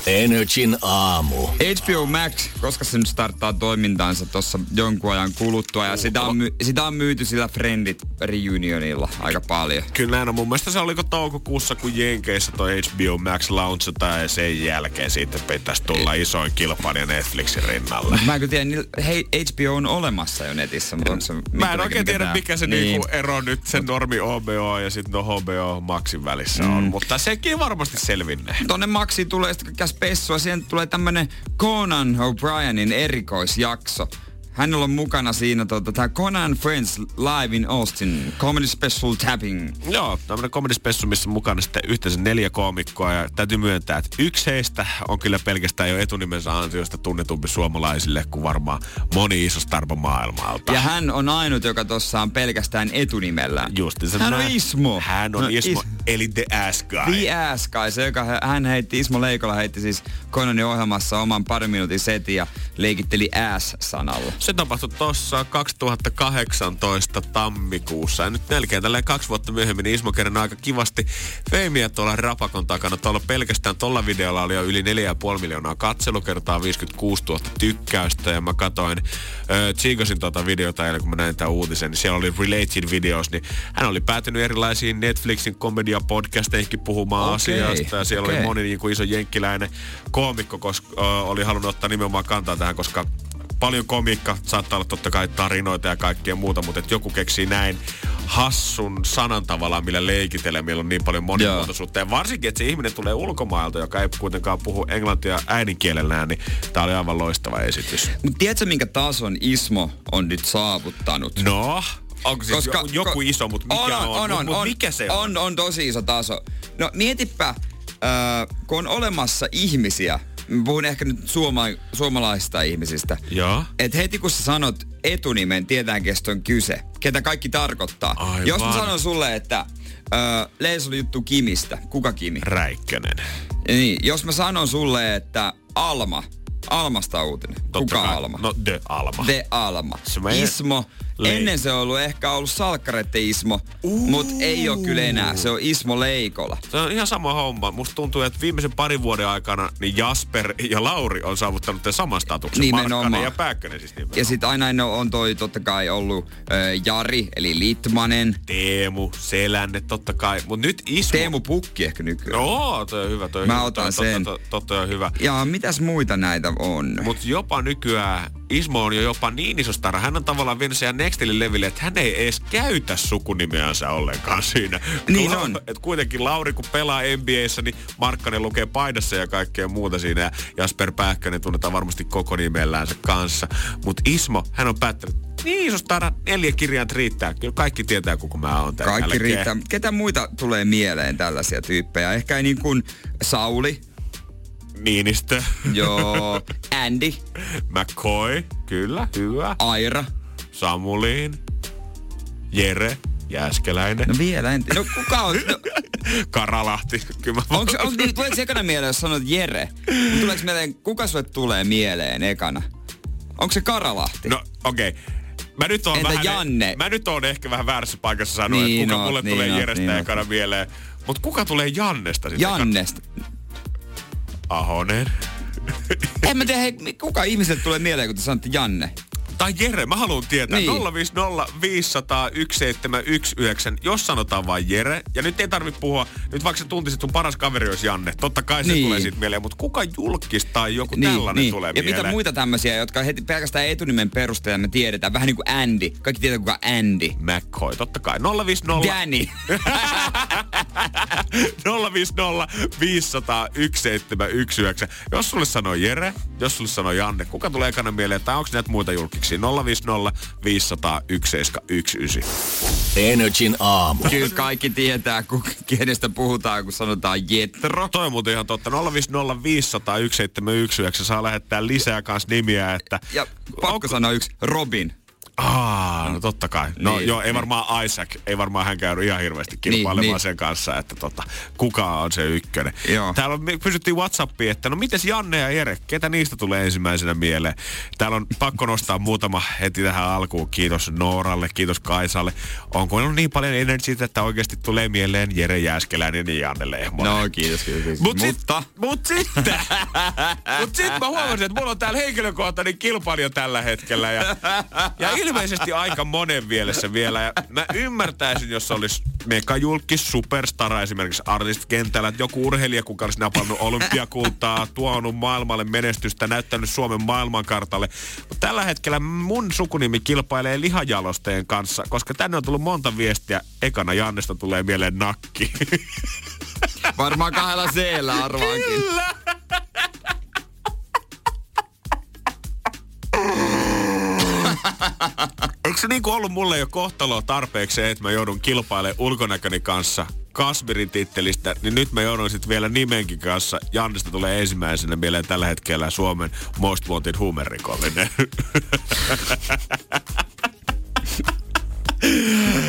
Energin aamu. HBO Max, koska se nyt starttaa toimintaansa tuossa jonkun ajan kuluttua. Ja sitä on, my- sitä on myyty sillä Friendit reunionilla aika paljon. Kyllä näin on. Mun mielestä se oliko toukokuussa, kun Jenkeissä toi HBO Max launchataan ja sen jälkeen siitä pitäisi tulla isoin kilpailija Netflixin rinnalle. Mä en kyllä tiedä, niin hei, HBO on olemassa jo netissä, onko se... Mä en oikein tiedä, mikä se niin. niinku ero nyt sen normi OBO ja sitten no HBO Maxin välissä mm. on. Mutta sekin varmasti selvinnee. Tonne Maxi tulee sitten spessua. Siihen tulee tämmönen Conan O'Brienin erikoisjakso hänellä on mukana siinä tota, tämä Conan Friends Live in Austin, Comedy Special Tapping. Joo, tämmönen comedy special, missä on mukana sitten yhteensä neljä koomikkoa ja täytyy myöntää, että yksi heistä on kyllä pelkästään jo etunimensä ansiosta tunnetumpi suomalaisille kuin varmaan moni iso starpa maailmalta. Ja hän on ainut, joka tuossa on pelkästään etunimellä. Justi se Hän on näin. Ismo. Hän on No, Ismo, Is- eli The Ass Guy. The Ass Guy, se joka hän heitti, Ismo Leikola heitti siis Conanin ohjelmassa oman parin minuutin setin ja leikitteli ass-sanalla. Se tapahtui tuossa 2018 tammikuussa. Ja nyt melkein tälleen kaksi vuotta myöhemmin niin Ismo kerran aika kivasti feimiä tuolla Rapakon takana. Tuolla pelkästään tuolla videolla oli jo yli 4,5 miljoonaa katselukertaa, 56 000 tykkäystä. Ja mä katoin, äh, tsiikasin tuota videota eilen, kun mä näin tämän uutisen, niin siellä oli related videos, niin hän oli päätynyt erilaisiin Netflixin komedia podcasteihin puhumaan Okei, asiasta. Ja siellä okei. oli moni niin kuin iso jenkkiläinen koomikko, koska ö, oli halunnut ottaa nimenomaan kantaa tähän, koska paljon komiikka, saattaa olla totta kai tarinoita ja kaikkea muuta, mutta että joku keksii näin hassun sanan tavallaan, millä leikitellä, millä on niin paljon monimuotoisuutta. Ja varsinkin, että se ihminen tulee ulkomailta, joka ei kuitenkaan puhu englantia äidinkielellään, niin tämä oli aivan loistava esitys. Mutta tiedätkö, minkä tason Ismo on nyt saavuttanut? No, onko siis Koska, joku ko- iso, mutta mikä on? on, on, mut, on, mikä se on? On, on tosi iso taso. No mietipä, äh, kun on olemassa ihmisiä, puhun ehkä nyt suoma, suomalaisista ihmisistä, Joo. että heti kun sä sanot etunimen, tietään kestä on kyse, ketä kaikki tarkoittaa. Aivan. Jos mä sanon sulle, että Lees oli juttu Kimistä, kuka Kimi? Räikkönen. Niin, jos mä sanon sulle, että Alma, Almasta uutinen, Totta kuka kai. Alma? No, The Alma. The Alma. Meidän Ismo. Leik- Ennen se on ollut ehkä ollut Salkkarette Ismo, mutta ei ole kyllä enää. Se on Ismo Leikola. Se on ihan sama homma. Musta tuntuu, että viimeisen parin vuoden aikana niin Jasper ja Lauri on saavuttanut tämän saman statuksen. Nimenomaan. Markkanen ja Pääkkönen siis nimenomaan. Ja sitten aina ennen on toi totta kai ollut ö, Jari, eli Litmanen. Teemu, Selänne, totta kai. Mut nyt Ismo... Teemu Pukki ehkä nykyään. Joo, toi on hyvä. Toi Mä hyvä. otan toi, sen. Toi on hyvä. Ja mitäs muita näitä on? Mutta jopa nykyään Ismo on jo jopa niin iso stara. Hän on tavallaan vienyt sen nextille leville, että hän ei edes käytä sukunimeänsä ollenkaan siinä. Niin La- on. Et kuitenkin Lauri, kun pelaa NBAssä, niin Markkanen lukee paidassa ja kaikkea muuta siinä. Ja Jasper Pääkkönen tunnetaan varmasti koko nimellänsä kanssa. Mutta Ismo, hän on päättänyt, niin stara, neljä kirjainta riittää. Kyllä kaikki tietää, kuka mä oon Kaikki jälkeen. riittää. Ketä muita tulee mieleen tällaisia tyyppejä? Ehkä ei niin kuin Sauli, Niinistö, joo, <laughs> Andy, McCoy, kyllä, hyvä. Aira. Samuliin, Jere, Jääskeläinen. No vielä en No kuka on? No, <laughs> Karalahti. Kyllä mä onko, onko, niin, tuleeko ekana mieleen, jos sanot Jere? Mut Tuleeko mieleen, kuka sulle tulee mieleen ekana? Onko se Karalahti? No okei. Okay. Mä nyt oon Entä vähän, Janne? Mä nyt oon ehkä vähän väärässä paikassa sanoa, Niin että kuka oot, mulle niin tulee oot, Jerestä niin oot. ekana mieleen. Mut kuka tulee Jannesta sitten? Jannesta. Ahonen. En mä tiedä, hei, kuka ihmiset tulee mieleen, kun te sanotte Janne? Tai Jere, mä haluan tietää. Niin. 050 500 1719, jos sanotaan vain Jere. Ja nyt ei tarvitse puhua, nyt vaikka sä tuntisit sun paras kaveri olisi Janne. Totta kai se Niin. tulee siitä mieleen, mutta kuka julkis tai joku tällainen tulee Ja mieleen? mitä muita tämmöisiä, jotka heti pelkästään etunimen perusteella me tiedetään. Vähän niin kuin Andy. Kaikki tietää, kuka Andy. McCoy, totta kai. 050 Danny. 050 500 1719. Jos sulle sanoo Jere, jos sulle sanoo Janne, kuka tulee ekana mieleen, tai onko näitä muita julkiksi? 050 500 1719. Energin aamu. Kyllä kaikki tietää, kun, kenestä puhutaan, kun sanotaan Jetro. Toi on muuten ihan totta. 050 500 1719 saa lähettää lisää kans nimiä, että... Ja pakko sanoa yksi, Robin. Aa, no totta kai. No Niin, joo, ei varmaan Isaac, ei varmaan hän käynyt ihan hirveästi kilpailemaan Niin, niin. sen kanssa, että tota, kuka on se ykkönen. Joo. Täällä on, me kysyttiin Whatsappiin, että no mites Janne ja Jere, ketä niistä tulee ensimmäisenä mieleen? Täällä on pakko nostaa muutama heti tähän alkuun. Kiitos Nooralle, kiitos Kaisalle. Onko meillä niin paljon energiaa, että oikeasti tulee mieleen Jere Jääskeläinen ja Janne Lehmonen? No kiitos, kiitos. kiitos. Mut, Mutta sit, mut sitten, <laughs> mut sit mä huomasin, että mulla on täällä henkilökohtainen kilpailija tällä hetkellä ja, ja ilmeisesti aika monen mielessä vielä. Ja mä ymmärtäisin, jos se olisi megajulkis superstara esimerkiksi artistkentällä, että joku urheilija, kuka olisi napannut olympiakultaa, tuonut maailmalle menestystä, näyttänyt Suomen maailmankartalle. Mutta tällä hetkellä mun sukunimi kilpailee lihajalosteen kanssa, koska tänne on tullut monta viestiä. Ekana Jannesta tulee mieleen nakki. varmaan kahdella C-llä arvaankin. <laughs> Eikö se niinku ollut mulle jo kohtalo tarpeeksi se, että mä joudun kilpailemaan ulkonäköni kanssa Kasmirin tittelistä, niin nyt mä joudun sitten vielä nimenkin kanssa. Jannista tulee ensimmäisenä mieleen tällä hetkellä Suomen Most Wanted huumerikollinen. <laughs>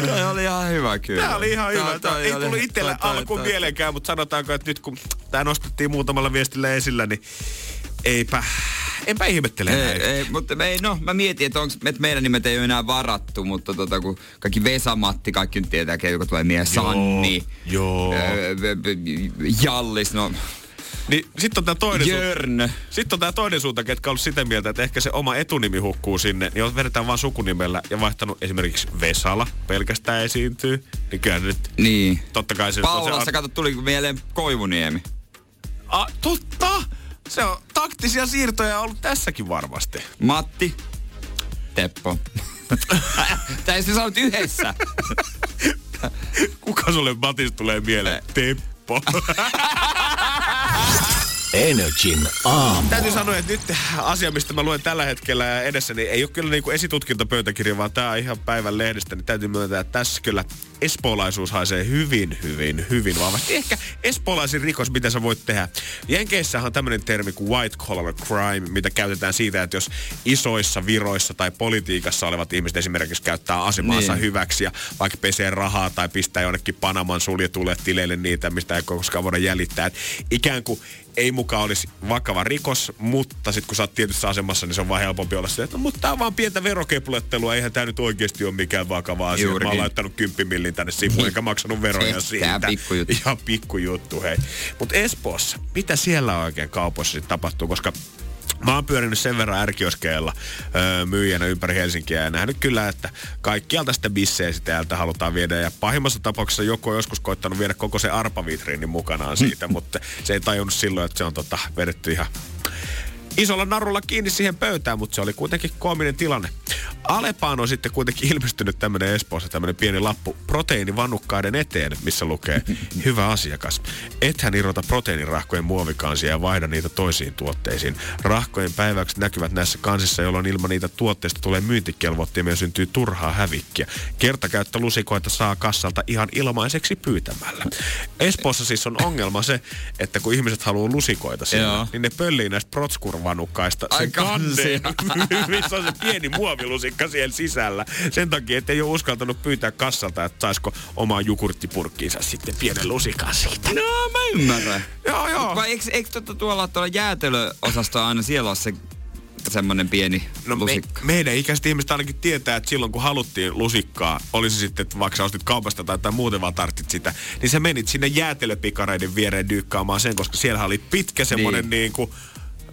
Toi oli ihan hyvä kyllä. Tämä oli ihan hyvä. Toi- toi Ei tullut toi- alkuun mieleenkään, mutta sanotaanko, että nyt kun tämä nostettiin muutamalla viestillä esillä, niin eipä, enpä ihmettele Ei, näin. ei, mutta me ei, no, mä mietin, että, onks, että meidän nimet ei ole enää varattu, mutta tota, kun kaikki Vesamatti, kaikki nyt tietää, joka tulee mieleen, Sanni, joo. Jallis, no, Niin sitten on tämä toinen. Jörn. Sitten on tämä toinen suunta, ketkä on ollut sitä mieltä, että ehkä se oma etunimi hukkuu sinne, niin jos vedetään vaan sukunimellä ja vaihtanut esimerkiksi Vesala pelkästään esiintyy, niin kyllä nyt Niin. totta kai se nyt on Paulassa, se... kato, tuli mieleen Koivuniemi. A, totta! Se on taktisia siirtoja ollut tässäkin varmasti. Matti, Teppo. <laughs> Tää ei se sanonut yhdessä. Kuka sulle Matis tulee mieleen? Teppo. <laughs> Energin aamu. Täytyy sanoa, että nyt asia, mistä mä luen tällä hetkellä edessä, niin ei ole kyllä niinku esitutkintapöytäkirja, vaan tää on ihan päivän lehdestä, niin täytyy myöntää, että tässä kyllä espoolaisuus haisee hyvin, hyvin, hyvin vahvasti. Ehkä espoolaisin rikos, mitä sä voit tehdä. Jenkeissähän on tämmöinen termi kuin white collar crime, mitä käytetään siitä, että jos isoissa viroissa tai politiikassa olevat ihmiset esimerkiksi käyttää asemaansa Niin. hyväksi ja vaikka pesee rahaa tai pistää jonnekin Panaman suljetulle tileille niitä, mistä ei koskaan voida jäljittää. Et ikään kuin ei mukaan olisi vakava rikos, mutta sitten kun sä oot tietyssä asemassa, niin se on vaan helpompi olla se, että mutta tää on vaan pientä verokeplettelua, eihän tämä nyt oikeasti ole mikään vakava asia. Mä Juurikin. oon laittanut 10 millin tänne sivuun, eikä maksanut veroja Tää siitä. pikkujuttu. Ihan pikkujuttu, hei. Mutta Espoossa, mitä siellä oikein kaupoissa sitten tapahtuu, koska Mä oon pyörinyt sen verran ärkioskeella öö, myyjänä ympäri Helsinkiä ja nähnyt kyllä, että kaikkialta sitä bissejä sitä täältä halutaan viedä. Ja pahimmassa tapauksessa joku on joskus koittanut viedä koko se arpavitriinin mukanaan siitä, mutta se ei tajunnut silloin, että se on tota, vedetty ihan isolla narulla kiinni siihen pöytään, mutta se oli kuitenkin koominen tilanne. Alepaan on sitten kuitenkin ilmestynyt tämmöinen Espoossa tämmöinen pieni lappu proteiinivannukkaiden eteen, missä lukee Hyvä asiakas. Ethän irrota proteiinirahkojen muovikansia ja vaihda niitä toisiin tuotteisiin. Rahkojen päiväykset näkyvät näissä kansissa, jolloin ilman niitä tuotteista tulee myyntikelvoittimia ja syntyy turhaa hävikkiä. Kertakäyttölusikoita saa kassalta ihan ilmaiseksi pyytämällä. Espoossa siis on ongelma se, että kun ihmiset haluaa lusikoita sinne, niin ne pöllii näistä protskurvanukkaista Ai sen kansia. <laughs> missä on se pieni muovilusikka siellä sisällä. Sen takia, että ei ole uskaltanut pyytää kassalta, että saisiko omaa jukurttipurkkiinsa sitten pienen lusikan siitä. No, mä ymmärrän. Joo, joo. Vai eikö, eikö totta tuolla, tuolla jäätelöosastolla aina siellä ole se semmonen pieni No me, lusikka? meidän ikäiset ihmiset ainakin tietää, että silloin kun haluttiin lusikkaa, oli se sitten, että vaikka ostit kaupasta tai, tai muuten vaan tarttit sitä, niin sä menit sinne jäätelöpikareiden viereen dyykkaamaan sen, koska siellä oli pitkä semmonen niin. Niin. niin kuin,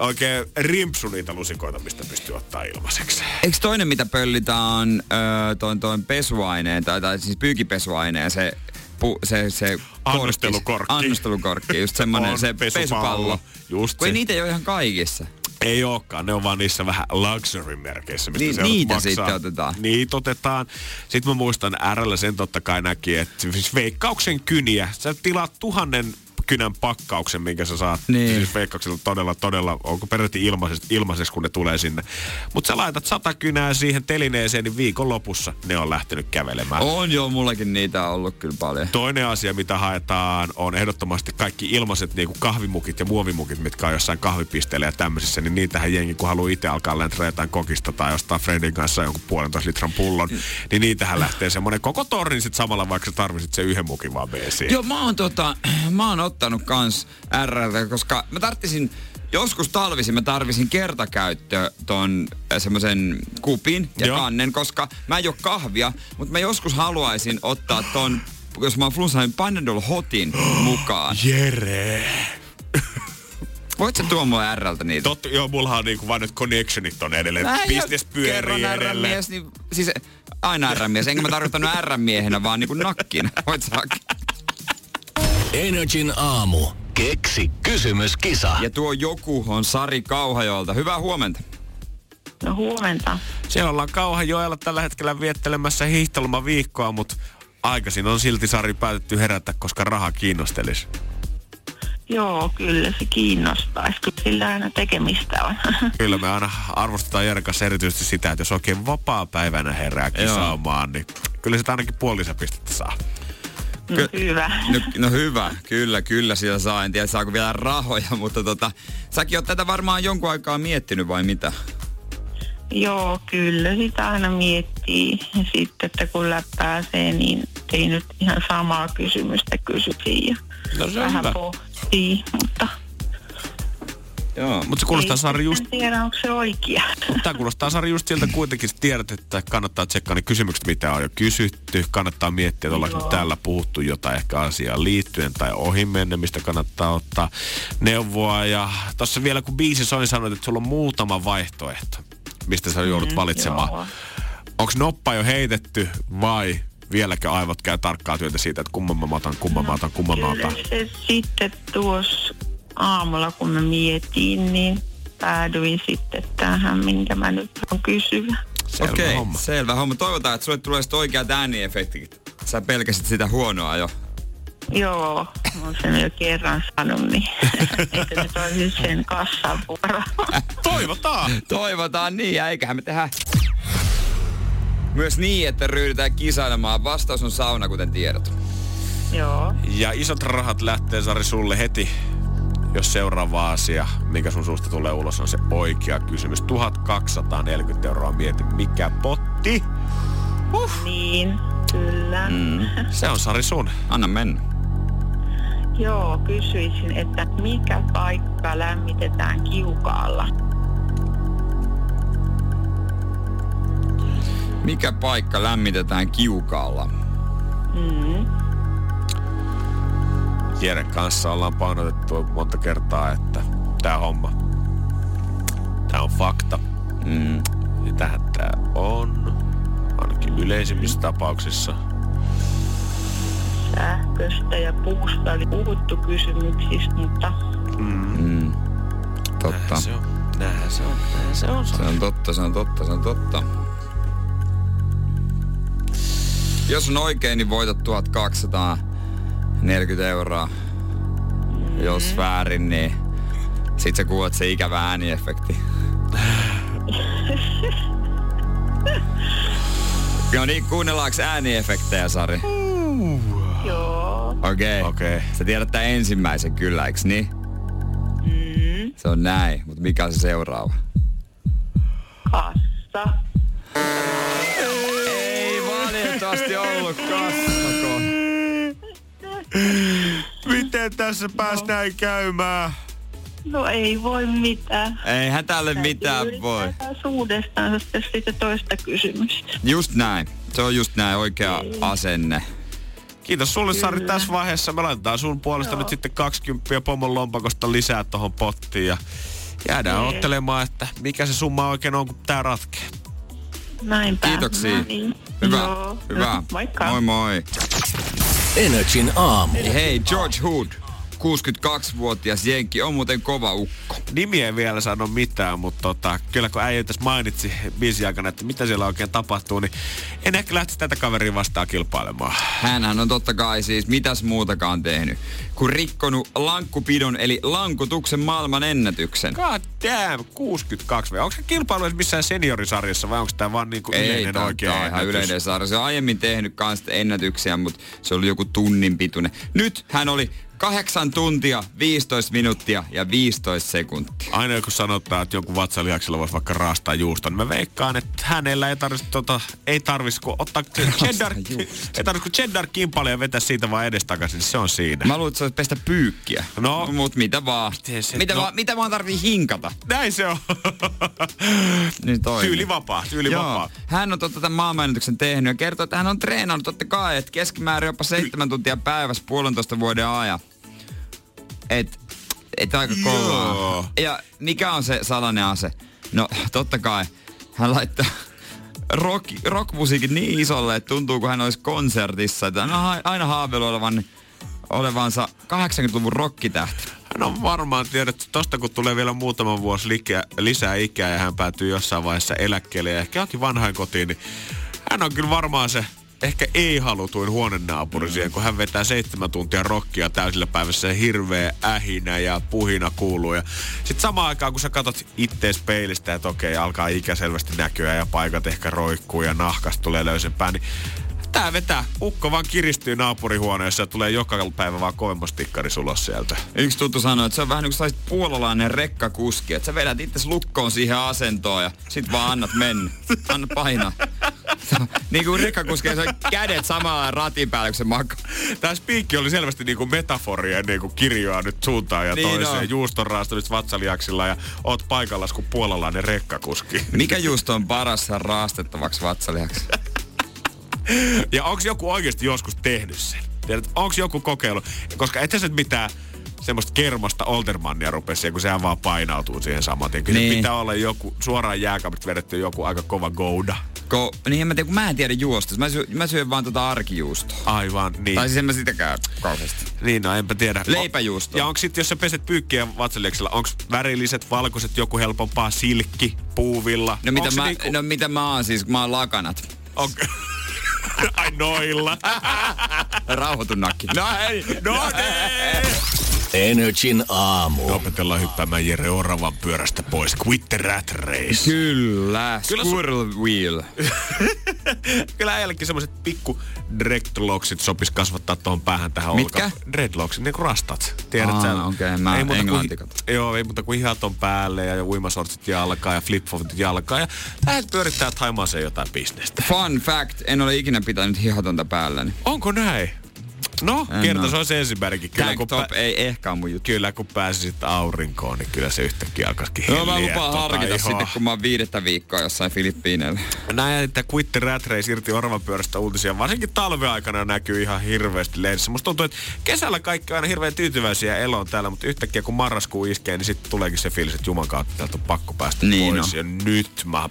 oikein rimpsu niitä lusikoita, mistä pystyy ottaa ilmaiseksi. Eikö toinen, mitä pöllitään, on öö, pesuaineen, tai, tai siis pyykipesuaineen, se, pu, se, se Annostelukorkki. Annostelukorkki, just semmonen On, se pesupallo. pesupallo. Just Kun se. niitä ei ole ihan kaikissa. Ei olekaan, ne on vaan niissä vähän luxury-merkeissä, mistä Ni- se niitä maksaa. sitten otetaan. Niitä otetaan. Sitten mä muistan RL sen totta kai näki, että siis veikkauksen kyniä, sä tilaat tuhannen kynän pakkauksen, minkä sä saat. Niin. Siis veikkauksella todella, todella, onko periaatteessa ilmaiseksi, ilmaiseksi, kun ne tulee sinne. Mutta sä laitat sata kynää siihen telineeseen, niin viikon lopussa ne on lähtenyt kävelemään. On joo, mullakin niitä on ollut kyllä paljon. Toinen asia, mitä haetaan, on ehdottomasti kaikki ilmaiset niin kuin kahvimukit ja muovimukit, mitkä on jossain kahvipisteillä ja tämmöisissä, niin niitähän jengi, kun haluaa itse alkaa lentää jotain kokista tai ostaa Fredin kanssa jonkun puolentoista litran pullon, niin niitähän lähtee semmoinen koko torni sit samalla, vaikka sä tarvisit sen yhden mukin vaan beesiin. Joo, mä oon, tota, <clears throat> mä oon ottanut kans RLtä, koska mä tarttisin, joskus talvisin mä tarvisin kertakäyttö ton semmoisen kupin ja Joo. kannen, koska mä en juo kahvia, mutta mä joskus haluaisin ottaa ton, jos mä oon flunssa, niin Panadol Hotin <gasps> mukaan. Jere! Voit sä tuoda mulle RLtä niitä? Totta, joo, mullahan on niinku vaan nyt connectionit on edelleen. Mä Business oo pyörii edelleen. R-mies, niin siis aina R-mies. Enkä mä tarkoittanut R-miehenä, vaan niinku nakkina. Voit sä hakea. Energin aamu. Keksi kysymyskisa. Ja tuo joku on Sari Kauhajolta. Hyvää huomenta. No huomenta. Siellä ollaan Kauhajoella tällä hetkellä viettelemässä hiihtolomaviikkoa, mutta aikaisin on silti Sari päätetty herätä, koska raha kiinnostelisi. Joo, kyllä se kiinnostaisi. Kyllä sillä aina tekemistä on. <laughs> Kyllä me aina arvostetaan Jeren kanssa erityisesti sitä, että jos oikein vapaa-päivänä herää kisaamaan, niin kyllä sitä ainakin puolisen pistettä saa. No, Ky- hyvä. No, no hyvä, kyllä, kyllä siellä saa. En tiedä saako vielä rahoja, mutta tota, säkin oot tätä varmaan jonkun aikaa miettinyt vai mitä? Joo, kyllä sitä aina miettii. Ja sitten, että kun läppääsee, niin ei nyt ihan samaa kysymystä kysyisi ja No se on vähän hyvä. pohtii, mutta Joo. Mutta se kuulostaa ei Sari just, sitten tiedä, onko se oikea. tämä kuulostaa Sari just siltä kuitenkin, että tiedät, että kannattaa tsekkaa ne kysymykset, mitä on jo kysytty. Kannattaa miettiä, että ollaanko täällä puhuttu jotain ehkä asiaan liittyen tai ohi mennä, mistä kannattaa ottaa neuvoa. Ja tuossa vielä kun biisi soi, sanoit, että sulla on muutama vaihtoehto, mistä sä joudut valitsemaan. joo. Onko noppa jo heitetty vai vieläkö aivot käy tarkkaa työtä siitä, että kumman mä otan, kumman mä otan, kumman mä otan? se sitten tuossa aamulla, kun mä mietin, niin päädyin sitten tähän, minkä mä nyt on kysyä. Selvä Okei, homma. selvä homma. Toivotaan, että sulle tulee sitten oikeat ääniefektit. Sä pelkäsit sitä huonoa jo. Joo, mä oon sen jo kerran sanonut, niin <laughs> että nyt olisi sen kassan vuoro. <laughs> Toivotaan! Toivotaan niin, ja eiköhän me tehdä myös niin, että ryhdytään kisailemaan. Vastaus on sauna, kuten tiedät. Joo, Ja isot rahat lähtee Sari sulle heti, jos seuraava asia, mikä sun suusta tulee ulos, on se oikea kysymys. 1240 euroa mieti, mikä potti? niin, kyllä. Mm. Se on Sari sun. Anna mennä. Joo, kysyisin, että mikä paikka lämmitetään kiukaalla? Mikä paikka lämmitetään kiukaalla? Mm. Jeren kanssa ollaan painotettu monta kertaa, että tää homma, tää on fakta. Mm. Tähän tää on, ainakin yleisimmissä tapauksissa. Sähköstä ja puusta oli puhuttu kysymyksistä, mutta Mm. Totta. Näinhän se on, näinhän se on, näinhän se on. Se on totta, se on totta, se on totta. Jos on oikein, niin voitat 1240 euroa. Jos väärin, niin sit sä kuulet se ikävä ääniefekti. <laughs> No niin, kuunnellaanko ääniefektejä, Sari? joo. Okei. Okay. Okei. Sä tiedät tämän ensimmäisen kyllä, eiks niin? Mm. Se on näin, mutta mikä on se seuraava? Kassa. Ei valitettavasti ollut kassako. Miten tässä pääs näin käymään? No ei voi mitään. Eihän tälle mitään voi. Uudestaan sitten sitä toista kysymystä. Just näin. Se on just näin oikea asenne. Kiitos sulle Sari tässä vaiheessa. Me laitetaan sun puolesta nyt sitten 20 pomon lompakosta lisää tohon pottiin ja jäädään Niin. ottelemaan, että mikä se summa oikein on, kun tää ratkee. Näinpä. Kiitoksia. No niin. Hyvä. Joo. Hyvä. No, moikka. Moi moi. Energin aamu. Hei, George Hood. 62-vuotias jenki on muuten kova ukko. Nimi ei vielä sano mitään, mutta tota, kyllä kun äijä tässä mainitsi biisin aikana, että mitä siellä oikein tapahtuu, niin en ehkä lähtisi tätä kaveria vastaan kilpailemaan. Hänhän on totta kai siis mitäs muutakaan tehnyt, kun rikkonut lankkupidon eli lankutuksen maailman ennätyksen. God damn, 62 V. Onko se kilpailu edes missään seniorisarjassa vai onko tämä vaan niinku Ei, yleinen tää, oikea tää ihan yleinen sarja. Se on aiemmin tehnyt kans ennätyksiä, mutta se oli joku tunnin pituinen. Nyt hän oli 8 tuntia, 15 minuuttia ja 15 sekuntia. Aina joku sanottaa, että jonkun vatsalihaksella voisi vaikka raastaa juusta, niin mä veikkaan, että hänellä ei tarvitsisi tota, ei tarvitsisi kun ottaa cheddar, ei tarvitsisi kun cheddar kimpalia ja vetää siitä vaan edestakaisin, niin se on siinä. Mä luulen, että olisi pestä pyykkiä. No. Mut mitä vaan. Se- mitä, no. vaan mitä vaan tarvii hinkata. Näin se on. Niin toimii. Tyyli vapaa, tyyli Joo. vapaa. Hän on totta tämän maailmanennätyksen tehnyt ja kertoo, että hän on treenannut totta kai, että keskimäärin jopa seitsemän tuntia päivässä puolentoista vuoden ajan. Et, et aika kovaa. Ja mikä on se salainen ase? No totta kai hän laittaa rock, rockmusiikin niin isolle, että tuntuu kuin hän olisi konsertissa. Että hän on aina haaveillut olevan, olevansa 80-luvun rockitähti. Hän on varmaan tiedetty, tosta kun tulee vielä muutama vuosi likä, lisää ikää ja hän päätyy jossain vaiheessa eläkkeelle ja ehkä johonkin vanhain kotiin, niin hän on kyllä varmaan se ehkä ei-halutuin huonenaapuri mm. siihen, kun hän vetää seitsemän tuntia rokkia täysillä päivässä ja hirveä ähinä ja puhina kuuluu. Ja sitten samaan aikaan, kun sä katsot ittees peilistä, että okei, alkaa ikä selvästi näkyä ja paikat ehkä roikkuu ja nahkasta tulee löysempää, niin tää vetää. Ukko vaan kiristyy naapurihuoneessa ja tulee joka päivä vaan kovemmas tikkari sulos sieltä. Yksi tuttu sanoi, että se on vähän niin kuin puolalainen rekkakuski, että sä vedät itse lukkoon siihen asentoon ja sit vaan annat mennä. Anna painaa. Niin kuin rekkakuski, se kädet samalla ratin päällä, kun se makaa. Tämä spiikki oli selvästi niin kuin metaforia niin kuin kirjoa nyt suuntaan ja niin toiseen. No. Juuston raastunut vatsaliaksilla ja oot paikalla kuin puolalainen rekkakuski. Mikä juusto on paras raastettavaksi vatsaliaksi? <laughs> ja onko joku oikeasti joskus tehnyt sen? Onko joku kokeilu? Koska et sä mitään semmoista kermasta Oltermannia rupesi, kun sehän vaan painautuu siihen samaan. Kyllä niin. pitää olla joku, suoraan jääkaapista vedetty joku aika kova gouda. Ko, niin en mä tiedä, kun mä en tiedä juosta. Mä, syön, mä syön vaan tota arkijuustoa. Aivan, niin. Tai siis en mä sitäkään kauheasti. Niin, no enpä tiedä. Leipäjuusto. Ja onko sitten, jos sä peset pyykkiä vatsaliaksella, onko värilliset, valkoiset, joku helpompaa, silkki, puuvilla? No mitä, mä, niinku... no mitä mä oon siis, mä oon lakanat. Okay. <laughs> Ai noilla. <laughs> Rauhoitu nakki. No hei, no niin. <laughs> Energin aamu. Opetellaan hyppäämään Jere Oravan pyörästä pois. Quit the rat race. Kyllä, Kyllä squirrel su- wheel. <laughs> Kyllä äijällekin semmoiset pikku dreadlocksit sopis kasvattaa tuohon päähän tähän Mitkä? Olka. Dreadlocksit, niin kuin rastat. Tiedät Aa, sä? okei, okay, mä ei muuta kuin, Joo, ei muuta kuin hihat on päälle ja uimasortsit jalkaa ja flipflopit jalkaa ja lähdet pyörittää Taimaaseen jotain bisnestä. Fun fact, en ole ikinä pitänyt hihatonta päälläni. Onko näin? No, kerta se on se ensimmäinenkin. Kyllä, kun top pä- ei ehkä mun juttu. Kyllä, kun pääsisit aurinkoon, niin kyllä se yhtäkkiä alkaisikin No mä lupaan tota harkita ihoa. sitten, kun mä oon viidettä viikkoa jossain Filippiineillä. Näin, että Quit the Rat Race irti pyörästä uutisia. Varsinkin talveaikana näkyy ihan hirveästi lehdissä. Musta tuntuu, että kesällä kaikki on aina hirveän tyytyväisiä eloon täällä, mutta yhtäkkiä kun marraskuu iskee, niin sitten tuleekin se fiilis, että juman kautta täältä on pakko päästä niin pois. No. Ja nyt mä,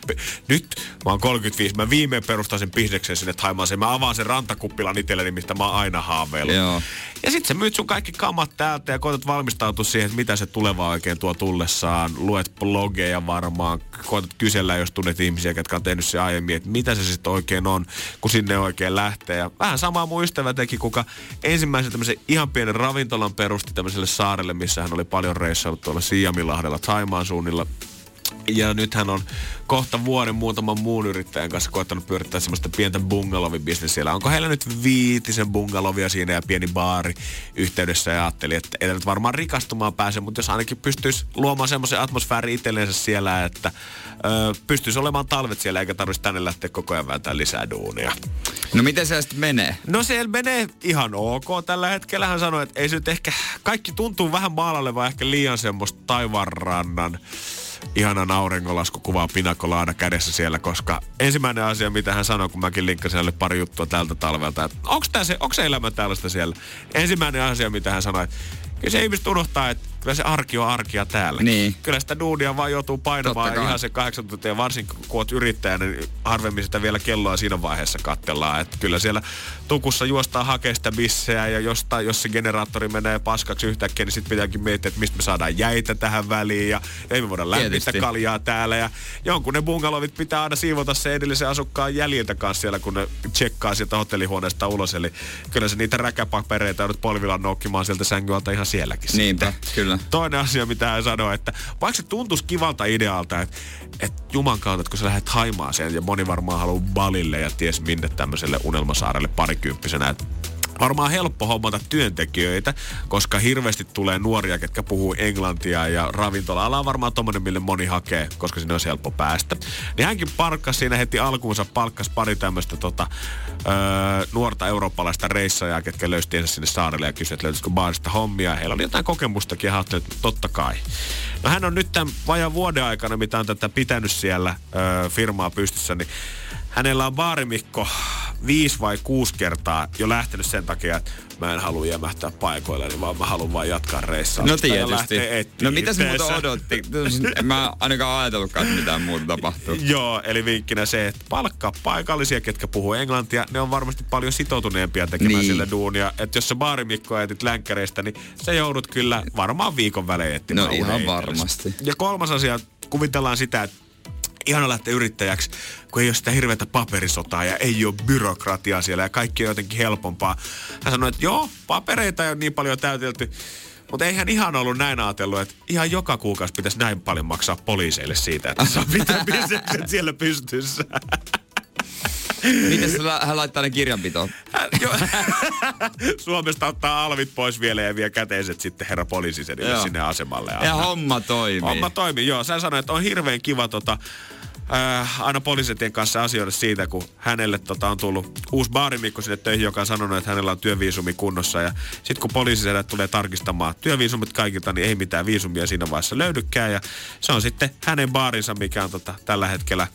nyt mä oon 35, mä viimein perustan sen bisneksen sinne Taimaaseen. Mä avaan sen rantakuppilan itselleni, mistä mä oon aina haaveillut. Joo. Ja sitten sä myyt sun kaikki kamat täältä ja koetat valmistautua siihen, että mitä se tuleva oikein tuo tullessaan. Luet blogeja varmaan, koetat kysellä, jos tunnet ihmisiä, jotka on tehnyt se aiemmin, että mitä se sitten oikein on, kun sinne oikein lähtee. Ja vähän samaa mun ystävä teki, kuka ensimmäisen tämmöisen ihan pienen ravintolan perusti tämmöiselle saarelle, missä hän oli paljon reissailut tuolla Siamilahdella Taimaan suunnilla ja nyt hän on kohta vuoden muutaman muun yrittäjän kanssa koettanut pyörittää semmoista pientä bungalovibisnes siellä. Onko heillä nyt viitisen bungalovia siinä ja pieni baari yhteydessä ja ajatteli, että ei nyt varmaan rikastumaan pääse, mutta jos ainakin pystyisi luomaan semmoisen atmosfäärin itselleensä siellä, että ö, pystyisi olemaan talvet siellä eikä tarvitsisi tänne lähteä koko ajan vääntää lisää duunia. No miten se sitten menee? No se menee ihan ok tällä hetkellä. Hän sanoi, että ei se nyt ehkä, kaikki tuntuu vähän vaan ehkä liian semmoista taivaanrannan ihanan kuvaa pinakolaada kädessä siellä, koska ensimmäinen asia, mitä hän sanoi, kun mäkin linkkasin hänelle pari juttua tältä talvelta, että onko se, se elämä tällaista siellä? Ensimmäinen asia, mitä hän sanoi, että kyllä se ihmiset unohtaa, että kyllä se arki on arkia täällä. Niin. Kyllä sitä duunia vaan joutuu painamaan ihan se kahdeksan tuntia, varsinkin kun oot yrittäjä, niin harvemmin sitä vielä kelloa siinä vaiheessa kattellaan. Että kyllä siellä tukussa juostaa hakea sitä bissejä ja jostain, jos se generaattori menee paskaksi yhtäkkiä, niin sitten pitääkin miettiä, että mistä me saadaan jäitä tähän väliin ja ei me voida lämmittää kaljaa täällä. Ja jonkun ne bungalovit pitää aina siivota se edellisen asukkaan jäljiltä kanssa siellä, kun ne tsekkaa sieltä hotellihuoneesta ulos. Eli kyllä se niitä räkäpapereita joudut polvillaan noukkimaan sieltä sängyltä ihan sielläkin. Niinpä, kyllä. Kyllä. Toinen asia, mitä hän sanoi, että vaikka se tuntuisi kivalta idealta, että, että juman kautta, että kun sä lähdet haimaaseen ja moni varmaan haluaa balille ja ties minne tämmöiselle unelmasaarelle parikymppisenä, että varmaan helppo hommata työntekijöitä, koska hirveästi tulee nuoria, ketkä puhuu englantia ja ravintola-ala on varmaan tommonen, mille moni hakee, koska sinne on helppo päästä. Niin hänkin palkkasi siinä heti alkuunsa, palkkas pari tämmöistä tota, öö, nuorta eurooppalaista reissajaa, ketkä löysi sinne saarelle ja kysyi, että löytyisikö baarista hommia. Heillä oli jotain kokemustakin ja hän että totta kai. No hän on nyt tämän vajan vuoden aikana, mitä on tätä pitänyt siellä öö, firmaa pystyssä, niin hänellä on baarimikko viisi vai kuusi kertaa jo lähtenyt sen takia, että mä en halua jämähtää niin vaan mä haluan vaan jatkaa reissaa. No tietysti. No mitä se muuta odotti? <laughs> mä ainakaan ajatellutkaan, että mitään muuta tapahtuu. Joo, eli vinkkinä se, että palkkaa paikallisia, ketkä puhuu englantia. Ne on varmasti paljon sitoutuneempia tekemään niin. sille duunia. Että jos sä baarimikko etit länkkäreistä, niin sä joudut kyllä varmaan viikon välein etsimään No ihan varmasti. Ja kolmas asia, kuvitellaan sitä, että ihana lähteä yrittäjäksi, kun ei ole sitä hirveätä paperisotaa ja ei ole byrokratiaa siellä ja kaikki on jotenkin helpompaa. Hän sanoi, että joo, papereita ei ole niin paljon täytelty, mutta eihän ihan ollut näin ajatellut, että ihan joka kuukausi pitäisi näin paljon maksaa poliiseille siitä, että saa <laughs> pitää bisnekset siellä pystyssä. Miten hän laittaa ne kirjanpitoon? Hän, jo, <laughs> Suomesta ottaa alvit pois vielä ja vie käteiset sitten herra poliisisedille sinne asemalle. Ja homma toimii. Homma toimii, joo. Sä sanoit, että on hirveän kiva tota, äh, aina poliisetien kanssa asioida siitä, kun hänelle tota, on tullut uusi baarimikko sinne töihin, joka on sanonut, että hänellä on työviisumi kunnossa. Ja sitten kun poliisisedät tulee tarkistamaan työviisumit kaikilta, niin ei mitään viisumia siinä vaiheessa löydykään. Ja se on sitten hänen baarinsa, mikä on tota, tällä hetkellä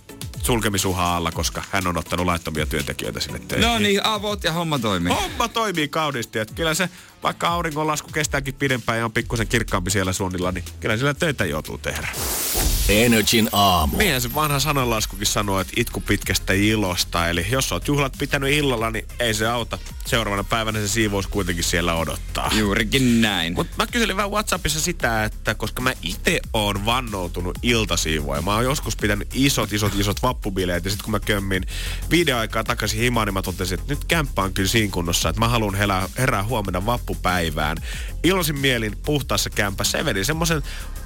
sulkemisuhaa alla, koska hän on ottanut laittomia työntekijöitä sinne töihin. No niin, avot ja homma toimii. Homma toimii kauniisti. Että kyllä se, vaikka auringonlasku kestääkin pidempään ja on pikkusen kirkkaampi siellä suunnilla, niin kyllä sillä töitä joutuu tehdä. Energin aamu. Meidän se vanha sananlaskukin sanoo, että itku pitkästä ilosta. Eli jos oot juhlat pitänyt illalla, niin ei se auta. Seuraavana päivänä se siivous kuitenkin siellä odottaa. Juurikin näin. Mutta mä kyselin vähän Whatsappissa sitä, että koska mä itse oon vannoutunut iltasiivoja. Mä oon joskus pitänyt isot, isot, isot vappubileet. Ja sitten kun mä kömmin viiden aikaa takaisin himaan, niin mä totesin, että nyt kämppä on kyllä siinä kunnossa, että mä haluan herää, herää huomenna vappupäivään. Iloisin mielin puhtaassa kämpässä. Ja vedin semmoisen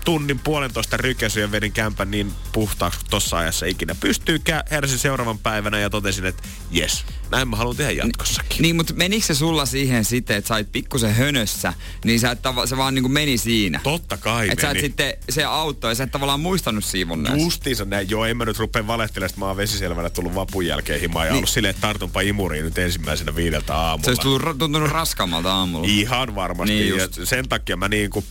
tunnin puolentoista rykäsyä ja vedin kämpän niin puhtaaksi kuin tossa ajassa ikinä pystyy. Heräsin seuraavan päivänä ja totesin, että jes, näin mä haluan tehdä jatkossakin. Niin, mutta menikö se sulla siihen sitten, että sä olit pikkusen hönössä, niin sä et tava, se vaan niinku meni siinä? Totta kai Että sä et sitten, se auttoi ja sä et tavallaan muistanut siivonneessa. Justiinsa näin. Joo, en mä nyt rupea valehtelemaan, että mä oon vesiselvänä tullut vapun jälkeen himaan ja Niin. ollut silleen, että tartunpa imuriin nyt ensimmäisenä viideltä Se aamulla. olisi tullut, tuntunut raskaammalta aamulla. Ihan varmasti. Niin ja just. sen takia mä niinku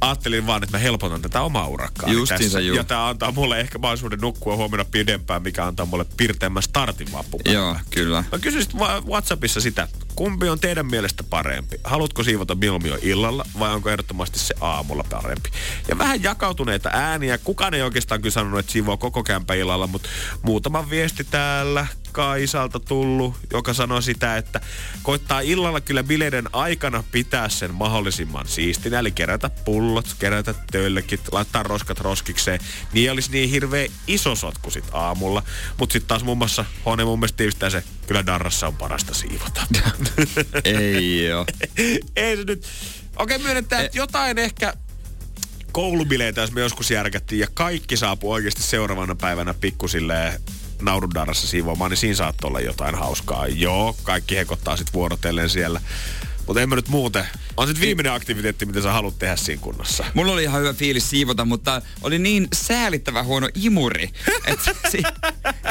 ajattelin vaan, että mä helpotan tätä omaa urakkaa. Justiinsa juu. Ja tää antaa mulle ehkä mahdollisuuden nukkua huomenna pidempään, mikä antaa mulle pirteämmän startin vappupäivänä. Joo, kyllä. Mä kysyisin Whatsappissa sitä, kumpi on teidän mielestä parempi? Haluatko siivota mieluummin illalla vai onko ehdottomasti se aamulla parempi? Ja vähän jakautuneita ääniä. Kukaan ei oikeastaan kyllä sanonut, että siivoo koko kämpä illalla, mutta muutama viesti täällä Kaisalta tullut, joka sanoi sitä, että koittaa illalla kyllä bileiden aikana pitää sen mahdollisimman siistinä, eli kerätä pullot, kerätä tölkit, laittaa roskat roskikseen. Niin olisi niin hirveä iso sotku sit aamulla. Mutta sitten taas muun muassa Hone mun mielestä se, kyllä darrassa on parasta siivota. <laughs> <laughs> Ei joo. Ei se nyt... Okei, myönnetään, että jotain ehkä koulubileitä, jos me joskus järkättiin ja kaikki saapuu oikeasti seuraavana päivänä pikkusilleen naurudarrassa siivoamaan, niin siinä saattoi olla jotain hauskaa. Joo, kaikki hekottaa sit vuorotellen siellä. Mutta en mä nyt muuten. On sit viimeinen aktiviteetti, mitä sä haluat tehdä siinä kunnossa. Mulla oli ihan hyvä fiilis siivota, mutta oli niin säälittävä huono imuri. Että <laughs> se,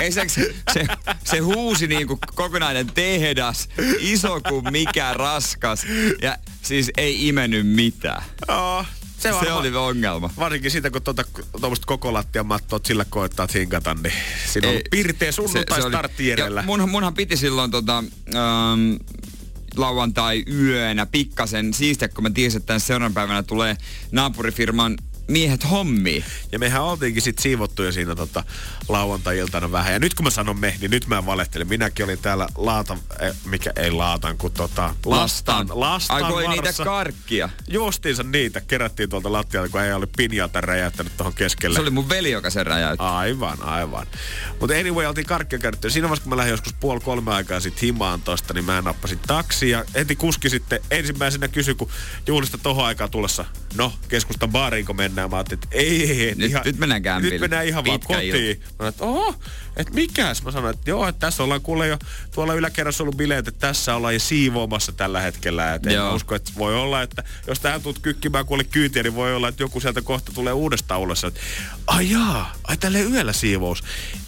ei se, se, se, se huusi niin kuin kokonainen tehdas, iso kuin mikä raskas. Ja siis ei imennyt mitään. Joo, se, Se varmaan- oli ongelma. Varsinkin siitä, kun tuota, tuommoista koko lattian mattoa sillä koettaa hinkata, niin siinä on Ei, pirteä sunnuntai startti edellä. Munhan, munhan piti silloin tota, ähm, lauantai yönä pikkasen siistiä, kun mä tiesin, että tämän seuraavan päivänä tulee naapurifirman miehet hommiin. Ja mehän oltiinkin sit siivottu jo siinä tota, lauantai-iltana vähän. Ja nyt kun mä sanon me, niin nyt mä en valehtele. Minäkin olin täällä laatan, eh, mikä ei laatan, kun tota, lastan, lastan Ai kun niitä karkkia. Justiinsa niitä kerättiin tuolta lattialta, kun ei oli pinjata räjäyttänyt tuohon keskelle. Se oli mun veli, joka sen räjäytti. Aivan, aivan. Mutta anyway, oltiin karkkia käytetty. Siinä vaiheessa, kun mä lähdin joskus puoli kolme aikaa sit himaan tosta, niin mä nappasin taksi ja heti kuski sitten ensimmäisenä kysyi, kun juhlista tohon aikaan tullessa, no, keskustan baariinko mennään? Mä ajattelin, että ei, ei, ei. Nyt- nyt mennään kämpille. Nyt mennään ihan vaan kotiin. ilta. Mä sanoin, että oho, että mikäs? Mä sanoin, että joo, että tässä ollaan kuule jo tuolla yläkerrassa ollut bileet, että tässä ollaan jo siivoamassa tällä hetkellä. Että en usko, että voi olla, että jos tähän tulet kykkimään kuule kyytiä, niin voi olla, että joku sieltä kohta tulee uudestaan ulos. Että, ai jaa, ai tälle yöllä siivous.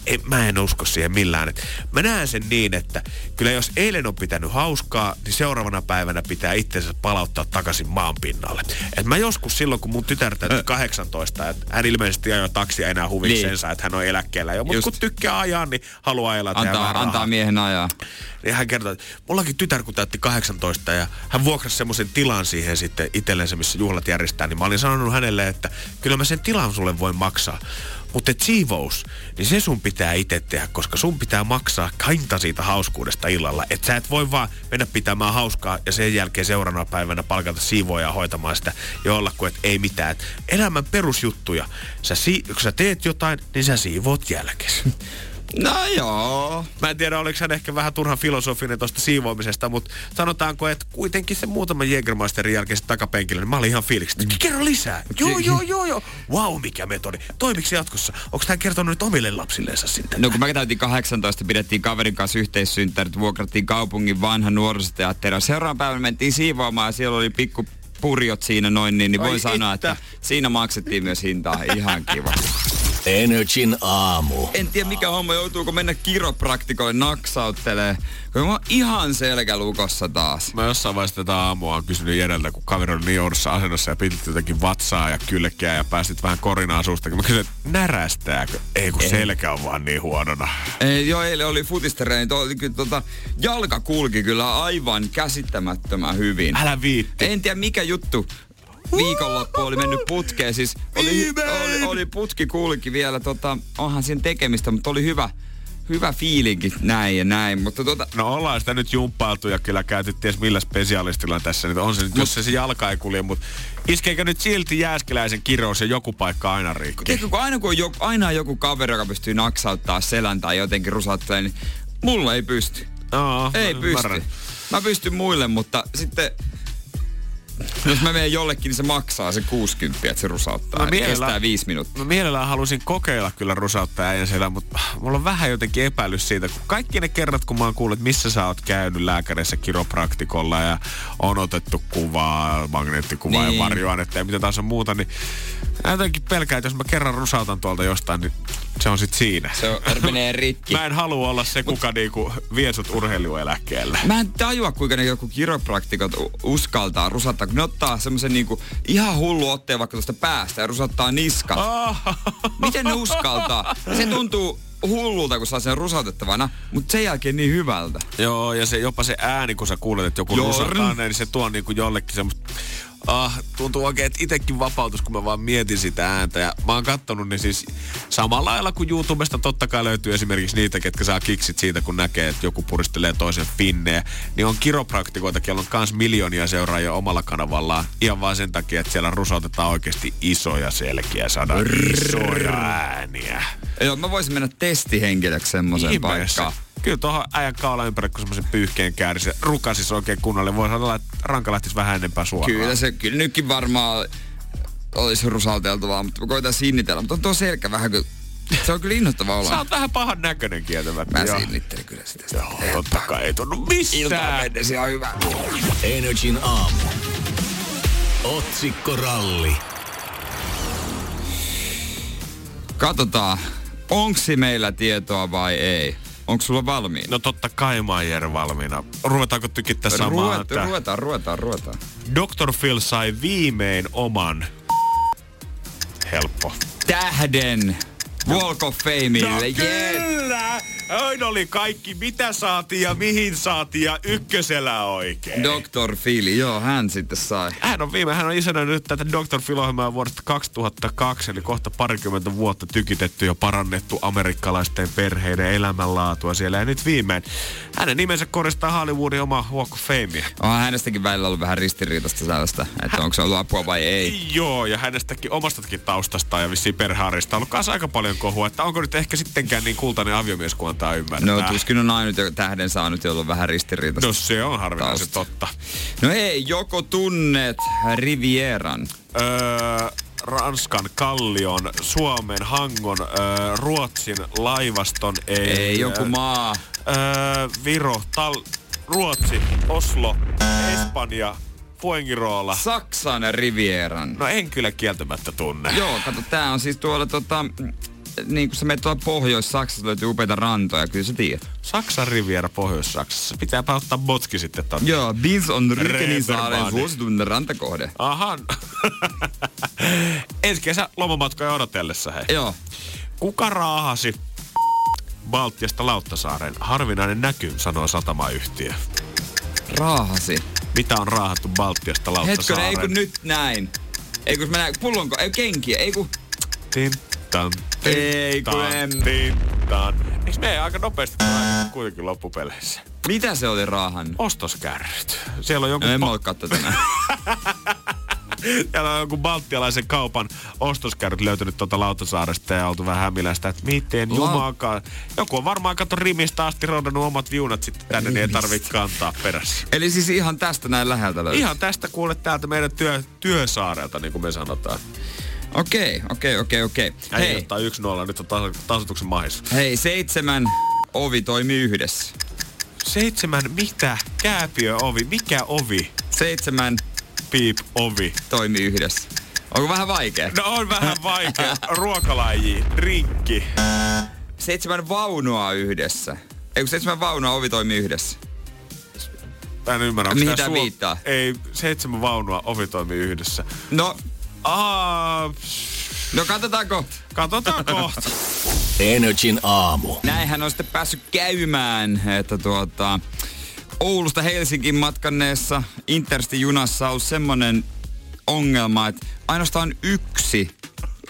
Ei, mä en usko siihen millään. Et mä näen sen niin, että kyllä jos eilen on pitänyt hauskaa, niin seuraavana päivänä pitää itsensä palauttaa takaisin maan pinnalle. Et mä joskus silloin, kun mun tytär täytti 18, että hän ilmeisesti ajoi taksia enää huviksensa, Niin. että hän on eläkkeellä jo. Mutta kun tykkää ajaa, niin haluaa elää Antaa, antaa miehen ajaa. Niin hän kertoi, että mullakin tytär kun täytti 18 ja hän vuokrasi semmoisen tilan siihen sitten itsellensä, missä juhlat järjestää, niin mä olin sanonut hänelle, että kyllä mä sen tilan sulle voin maksaa. Mutta et siivous, niin se sun pitää itse tehdä, koska sun pitää maksaa hinta siitä hauskuudesta illalla. Että sä et voi vaan mennä pitämään hauskaa ja sen jälkeen seuraavana päivänä palkata siivoja hoitamaan sitä ja olla kuin, että ei mitään. Et elämän perusjuttuja. Sä si- kun sä teet jotain, niin sä siivoot jälkeen. <laughs> No joo. Mä en tiedä, oliko hän ehkä vähän turhan filosofinen tuosta siivoamisesta, mutta sanotaanko, että kuitenkin se muutama Jägermeisterin jälkeen sitten takapenkillä, niin mä olin ihan fiiliksi. Mm. Kerro lisää. Joo, joo, joo, joo. Wow, mikä metodi. Toimiksi jatkossa? Onko hän kertonut nyt omille lapsilleensa sitten? No kun mä täytin 18, pidettiin kaverin kanssa yhteissynttärit, vuokrattiin kaupungin vanha nuorisoteatteri. Seuraavan päivän mentiin siivoamaan ja siellä oli pikku purjot siinä noin, niin, niin voin sanoa, että siinä maksettiin myös hintaa. Ihan kiva. <laughs> Energin aamu. En tiedä mikä homma, joutuuko mennä kiropraktikolle naksauttelee. Kun mä oon ihan selkälukossa taas. Mä jossain vaiheessa tätä aamua on kysynyt Jereltä, kun kaveri oli niin oudossa asennossa ja pitit jotenkin vatsaa ja kylkeä ja päästit vähän korinaa suusta. Mä kysyin, että närästääkö? Ei kun selkä on vaan niin huonona. Ei, joo, eilen oli futistereeni. Tota, jalka kulki kyllä aivan käsittämättömän hyvin. Älä viitti. En tiedä mikä juttu viikonloppu oli mennyt putkeen. Siis oli, oli, oli, putki kulki vielä, tota, onhan siinä tekemistä, mutta oli hyvä, hyvä fiilinki näin ja näin. Mutta tota... No ollaan sitä nyt jumppailtu ja kyllä käyty ties millä spesialistilla tässä nyt on se nyt, jos se, se jalka ei kulje, mutta iskeekö nyt silti jääskeläisen kirous ja joku paikka aina riikkuu? Tiedätkö, kun aina kun on joku, aina on joku kaveri, joka pystyy naksauttaa selän tai jotenkin rusauttaa, niin mulla ei pysty. Aa, ei pysty. Mä pystyn muille, mutta sitten jos mä menen jollekin, niin se maksaa se 60, että se rusauttaa. Mä kestää viisi minuuttia. Mä mielellään halusin kokeilla kyllä rusauttaa äijän siellä, mutta mulla on vähän jotenkin epäilys siitä, kun kaikki ne kerrat, kun mä oon kuullut, että missä sä oot käynyt lääkärissä kiropraktikolla ja on otettu kuvaa, magneettikuvaa niin. ja varjoainetta ja mitä taas on muuta, niin mä jotenkin pelkään, että jos mä kerran rusautan tuolta jostain, niin se on sit siinä. Se on, menee rikki. mä en halua olla se, kuka Mut, niinku vie sut urheilueläkkeelle. Mä en tajua, kuinka ne joku kiropraktikot uskaltaa rusata, kun ne ottaa semmoisen niinku ihan hullu otteen vaikka tuosta päästä ja rusattaa niskat. Ah. <laughs> Miten ne uskaltaa? Se tuntuu hullulta, kun saa sen rusautettavana, mutta sen jälkeen niin hyvältä. Joo, ja se, jopa se ääni, kun sä kuulet, että joku rusattaa, niin se tuo niinku jollekin semmoista ah, tuntuu oikein, että itekin vapautus, kun mä vaan mietin sitä ääntä. Ja mä oon kattonut niin siis samalla lailla kuin YouTubesta totta kai löytyy esimerkiksi niitä, ketkä saa kiksit siitä, kun näkee, että joku puristelee toisen finnejä. Niin on kiropraktikoita, joilla on kans miljoonia seuraajia omalla kanavallaan. Ihan vaan sen takia, että siellä rusautetaan oikeasti isoja selkiä, saadaan isoja ääniä. Joo, mä voisin mennä testihenkilöksi semmoiseen paikkaan kyllä tuohon äijän kaula ympäri, kun semmoisen pyyhkeen kääri, se rukasis oikein kunnolle. Voi sanoa, että ranka lähtisi vähän enempää suoraan. Kyllä se, kyllä nytkin varmaan olisi rusauteltavaa, mutta mä koitan sinnitellä. Mutta on tuo selkä vähän kuin se on kyllä innoittava olla. Sä oot vähän pahan näköinen kieltämättä. Mä sinnittelin kyllä sitä. sitä. Joo, totta kai ei tunnu missään. Iltaan mennessä on hyvä. Energin aamu. Otsikkoralli. Katsotaan, onko meillä tietoa vai ei. Onko sulla valmiina? No totta kai Maijer valmiina. Ruvetaanko tykittää samaa? Ruvet, ruvetaan, ruvetaan, ruvetaan. Dr. Phil sai viimein oman helppo. Tähden Walk of Fameille. No, yes. kyllä! Oin oli kaikki, mitä saatiin ja mihin saatiin ja ykkösellä oikein. Dr. Phil, joo, hän sitten sai. Hän on viime, hän on nyt tätä Dr. Phil-ohjelmaa vuodesta 2002, eli kohta parikymmentä vuotta tykitetty ja parannettu amerikkalaisten perheiden elämänlaatua siellä. Ja nyt viimein hänen nimensä koristaa Hollywoodin oma Walk of Fame. On hänestäkin välillä ollut vähän ristiriitasta sellaista, että onko se ollut apua vai ei. Joo, ja hänestäkin omastakin taustasta ja vissiin perhearista on ollut kanssa aika paljon kohua, että onko nyt ehkä sittenkään niin kultainen aviomies kuin antaa ymmärtää. No tuskin on ainut tähden saanut, jolla on vähän ristiriitaista. No se on harvinaisen totta. No hei, joko tunnet Rivieran? Öö, Ranskan Kallion, Suomen Hangon, öö, Ruotsin laivaston, ei... Ei, joku maa. Öö, Viro, Tal, Ruotsi, Oslo, Espanja, Fuengirola. Saksan Rivieran. No en kyllä kieltämättä tunne. Joo, kato, tää on siis tuolla tota, niin kun sä menet tuolla Pohjois-Saksassa, löytyy upeita rantoja, kyllä sä tiedät. Saksan riviera Pohjois-Saksassa. Pitääpä ottaa botki sitten tonne. Joo, Bins on Rykenisaaren suosituinen rantakohde. Aha. <laughs> Ensi kesä lomamatkoja odotellessa, hei. Joo. Kuka raahasi Baltiasta Lauttasaaren? Harvinainen näky, sanoo satamayhtiö. Raahasi? Mitä on raahattu Baltiasta Lauttasaaren? Hetkinen, ei kun nyt näin. Ei kun mä näin, pullonko, ei kenkiä, ei kun... Tin, Tintan, Ei, kun en. Eikö me aika nopeasti kuitenkin loppupeleissä? Mitä se oli rahan? Ostoskärryt. Siellä on joku, En mä katso tänään. <laughs> siellä on joku baltialaisen kaupan ostoskärryt löytynyt tuolta Lautasaaresta ja oltu vähän hämilästä, että miten La- jumakaan. Joku on varmaan kato rimistä asti rodannut omat viunat sitten tänne, niin ei tarvitse kantaa perässä. Eli siis ihan tästä näin läheltä löytyy. Ihan tästä kuule täältä meidän työ, työsaarelta, niin kuin me sanotaan. Okei, okei, okei, okei. Hei. Ottaa yksi nolla, nyt on tas- tasoituksen mahis. hei, seitsemän ovi toimii yhdessä. Seitsemän, mitä? Kääpiö ovi, mikä ovi? Seitsemän Piip ovi. toimii yhdessä. Onko vähän vaikea? No on vähän vaikea. Ruokalaji, rinkki. Seitsemän vaunua yhdessä. Ei kun seitsemän vaunua ovi toimii yhdessä. Mä en ymmärrä, onko Mihin tää tää viittaa? Ei, seitsemän vaunua, ovi toimii yhdessä. No, Aa, no katsotaanko. katsotaan kohta. Energin aamu. Näinhän on sitten päässyt käymään, että tuota, Oulusta Helsinkiin matkanneessa Intersti junassa on semmonen ongelma, että ainoastaan yksi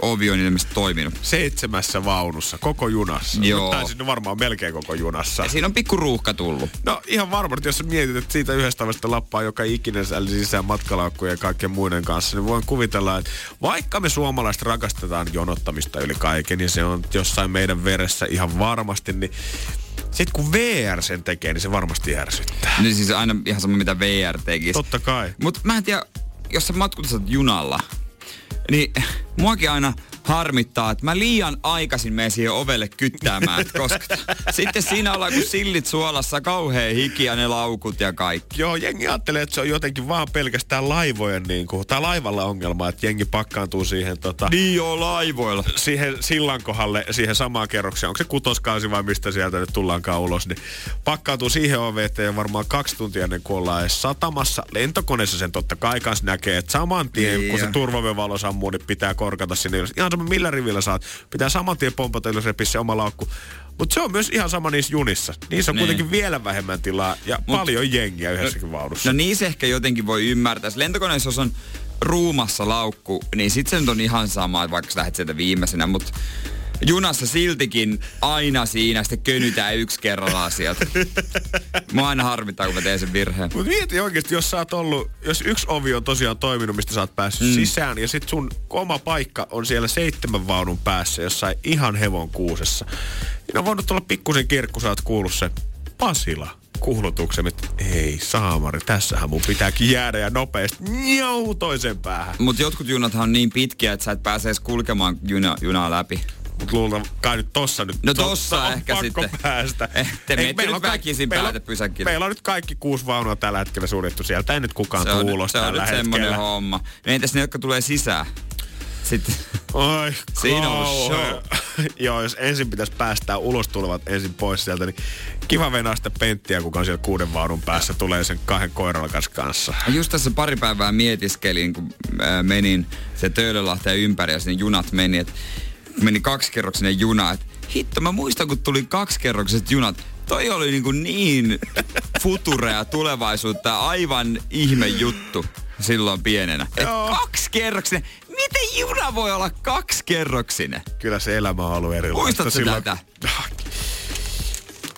ovi on ilmeisesti toiminut. Seitsemässä vaunussa, koko junassa. Joo. Tai sinne varmaan melkein koko junassa. Ja siinä on pikku ruuhka tullut. No ihan varmasti, jos mietit, että siitä yhdestä tavasta lappaa joka ikinen sälli sisään matkalaukkujen ja kaikkien muiden kanssa, niin voin kuvitella, että vaikka me suomalaiset rakastetaan jonottamista yli kaiken, ja se on jossain meidän veressä ihan varmasti, niin sitten kun VR sen tekee, niin se varmasti ärsyttää. Niin siis aina ihan sama mitä VR tekisi. Totta kai. Mutta mä en tiedä, jos sä matkustat junalla, niin muakin aina harmittaa, että mä liian aikaisin menen siihen ovelle kyttäämään, koska sitten siinä ollaan kuin sillit suolassa, kauhea hiki ja ne laukut ja kaikki. Joo, jengi ajattelee, että se on jotenkin vaan pelkästään laivojen, niin kuin, tai laivalla ongelma, että jengi pakkaantuu siihen, tota, Niin joo, laivoilla. siihen sillan kohdalle, siihen samaan kerrokseen. Onko se kutoskausi vai mistä sieltä nyt tullaankaan ulos, niin pakkaantuu siihen oveen, että ei varmaan kaksi tuntia ennen kuin ollaan edes satamassa. Lentokoneessa sen totta kai kans näkee, että saman tien, Niin kun se turvavevalo niin pitää korkata sinne ylös. Ihan sama millä rivillä saat. Pitää saman tien pompata ylös repiä se oma laukku. Mutta se on myös ihan sama niissä junissa. Niissä on Niin. kuitenkin vielä vähemmän tilaa ja Mut- paljon jengiä yhdessäkin vaunussa. No niin se ehkä jotenkin voi ymmärtää. Lentokoneessa on ruumassa laukku, niin sit se nyt on ihan sama, vaikka sä lähdet sieltä viimeisenä, mutta junassa siltikin aina siinä sitten könytään yksi kerrallaan sieltä. Mua aina harmittaa, kun mä teen sen virheen. Mutta mieti oikeasti, jos sä oot ollut, jos yksi ovi on tosiaan toiminut, mistä sä oot päässyt mm. sisään, ja sit sun oma paikka on siellä seitsemän vaunun päässä, jossain ihan hevon kuusessa. Niin on voinut olla pikkusen kirkku, sä oot kuullut se Pasila kuulutuksen, että ei saamari, tässähän mun pitääkin jäädä ja nopeasti njau toisen päähän. Mutta jotkut junathan on niin pitkiä, että sä et pääse edes kulkemaan juna, junaa läpi. Mut luulen kai nyt tossa nyt. No tossa on ehkä pakko sitten. päästä. Eh, te Ei, meillä on kaikki- meillä on- päätepysäkille. Meillä on nyt kaikki kuusi vaunua tällä hetkellä suljettu sieltä. Ei nyt kukaan Se on, ulos se on tällä nyt semmonen homma. No entäs ne, jotka tulee sisään? Sitten Oi, <laughs> Siinä on kauhea. <laughs> Joo, jos ensin pitäisi päästää ulos tulevat ensin pois sieltä, niin kiva venaa sitä penttiä, kuka on siellä kuuden vaunun päässä, tulee sen kahden koiralakas kanssa. Just tässä pari päivää mietiskelin, kun ää, menin se Töölönlahteen ympäri ja sinne junat meni, että meni kaksikerroksinen juna, että hitto, mä muistan, kun tuli kaksikerrokset junat, toi oli niin, kuin niin futurea tulevaisuutta, aivan ihme juttu silloin pienenä. Et Joo. kaksikerroksinen, miten juna voi olla kaksikerroksinen? Kyllä se elämä on ollut erilaista. Muistatko silloin. tätä?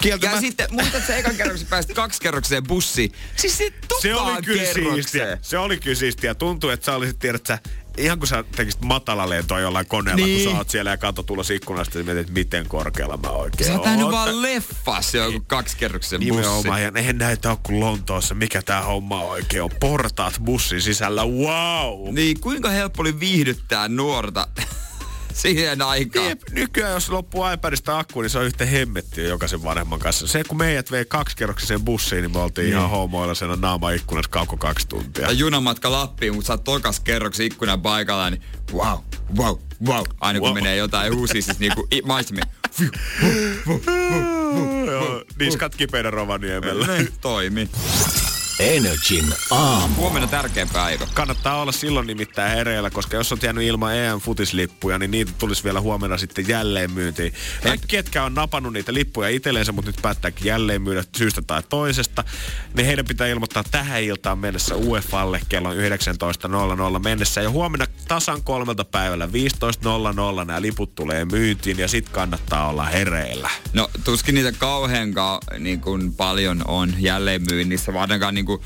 Kieltämä... Ja sitten, muistatko sä ekan kerroksen päästä kaksikerrokseen bussiin? Siis se se oli kyllä kerrokseen. siistiä. Se oli kyllä siistiä. Tuntuu, että sä olisit, tiedät sä, ihan kun sä tekisit matalalentoa jollain koneella, niin. Niin. kun sä oot siellä ja katot ulos ikkunasta, ja mietit, että miten korkealla mä oikein Sä oot nähnyt vaan leffassa joku kaksikerroksen bussi. Nimenomaan, ja eihän näitä ole kuin Lontoossa. Mikä tää homma oikein on? Portaat bussin sisällä, wow! Niin, kuinka helppo oli viihdyttää nuorta siihen aikaan? Jep, nykyään jos loppuu iPadista akku, niin se on yhtä hemmettiä jokaisen vanhemman kanssa. Se kun meidät vei kaksikerroksiseen bussiin, niin me oltiin ihan homoilla sen naama ikkunassa kauko kaksi tuntia. Ja junamatka Lappiin, mutta sä oot tokas kerroksen ikkunan paikalla, niin wow, wow, wow. Aina kun Wow. menee jotain uusia, siis niinku. Joo, niskat kipeänä Rovaniemellä. Ne toimi. Energin aamu. Huomenna tärkeä päivä. Kannattaa olla silloin nimittäin hereillä, koska jos on jäänyt ilman EM-futislippuja, niin niitä tulisi vielä huomenna sitten jälleen myyntiin. Kaikki, ketkä on napannut niitä lippuja itselleensä, mutta nyt päättääkin jälleen myydä syystä tai toisesta, niin heidän pitää ilmoittaa tähän iltaan mennessä UEFalle kello 19.00 mennessä. Ja huomenna tasan kolmelta päivällä 15.00 nämä liput tulee myyntiin ja sit kannattaa olla hereillä. No tuskin niitä kauhean ka- niin kuin paljon on jälleen myynnissä, varsinkaan niin kuin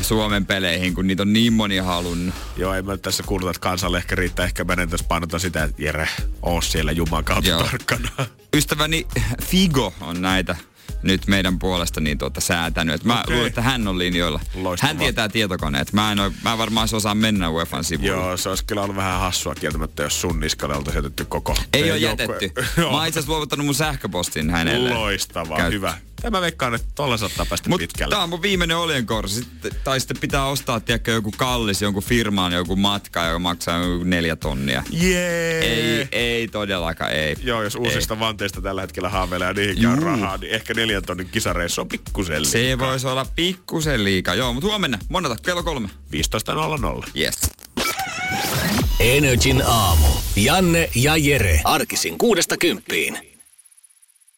Suomen peleihin, kun niitä on niin moni halunnut. Joo, ei mä tässä kuuluta, että kansalle ehkä riittää. Ehkä meidän tässä painota sitä, että Jere, oo siellä Juman kautta Joo. tarkkana. Ystäväni Figo on näitä nyt meidän puolesta niin tuota säätänyt. Et mä Okei. luulen, että hän on linjoilla. Loistavaa. Hän tietää tietokoneet. Mä en, oo, mä varmaan se osaa mennä UEFan sivuille. Joo, se olisi kyllä ollut vähän hassua kieltämättä, jos sun niskalle oltaisiin jätetty koko Ei ole jätetty. <laughs> Joo. Mä oon itse asiassa luovuttanut mun sähköpostin hänelle. Loistavaa, Käyt- hyvä. Tämä veikkaan, että tolla saattaa päästä Mut pitkälle. tää on mun viimeinen oljenkorsi. Sitten, tai sitten pitää ostaa, tiedätkö, joku kallis, jonkun firmaan joku matka, joka maksaa joku neljä tonnia. Jee! Ei, ei todellakaan, ei. Joo, jos uusista vanteista tällä hetkellä haaveilee ja Juu. rahaa, niin ehkä neljän tonnin kisareissu on pikkusen Se liikaa. voisi olla pikkusen liikaa. Joo, mutta huomenna, monata, kello kolme. 15.00. Yes. Energin aamu. Janne ja Jere. Arkisin kuudesta kymppiin.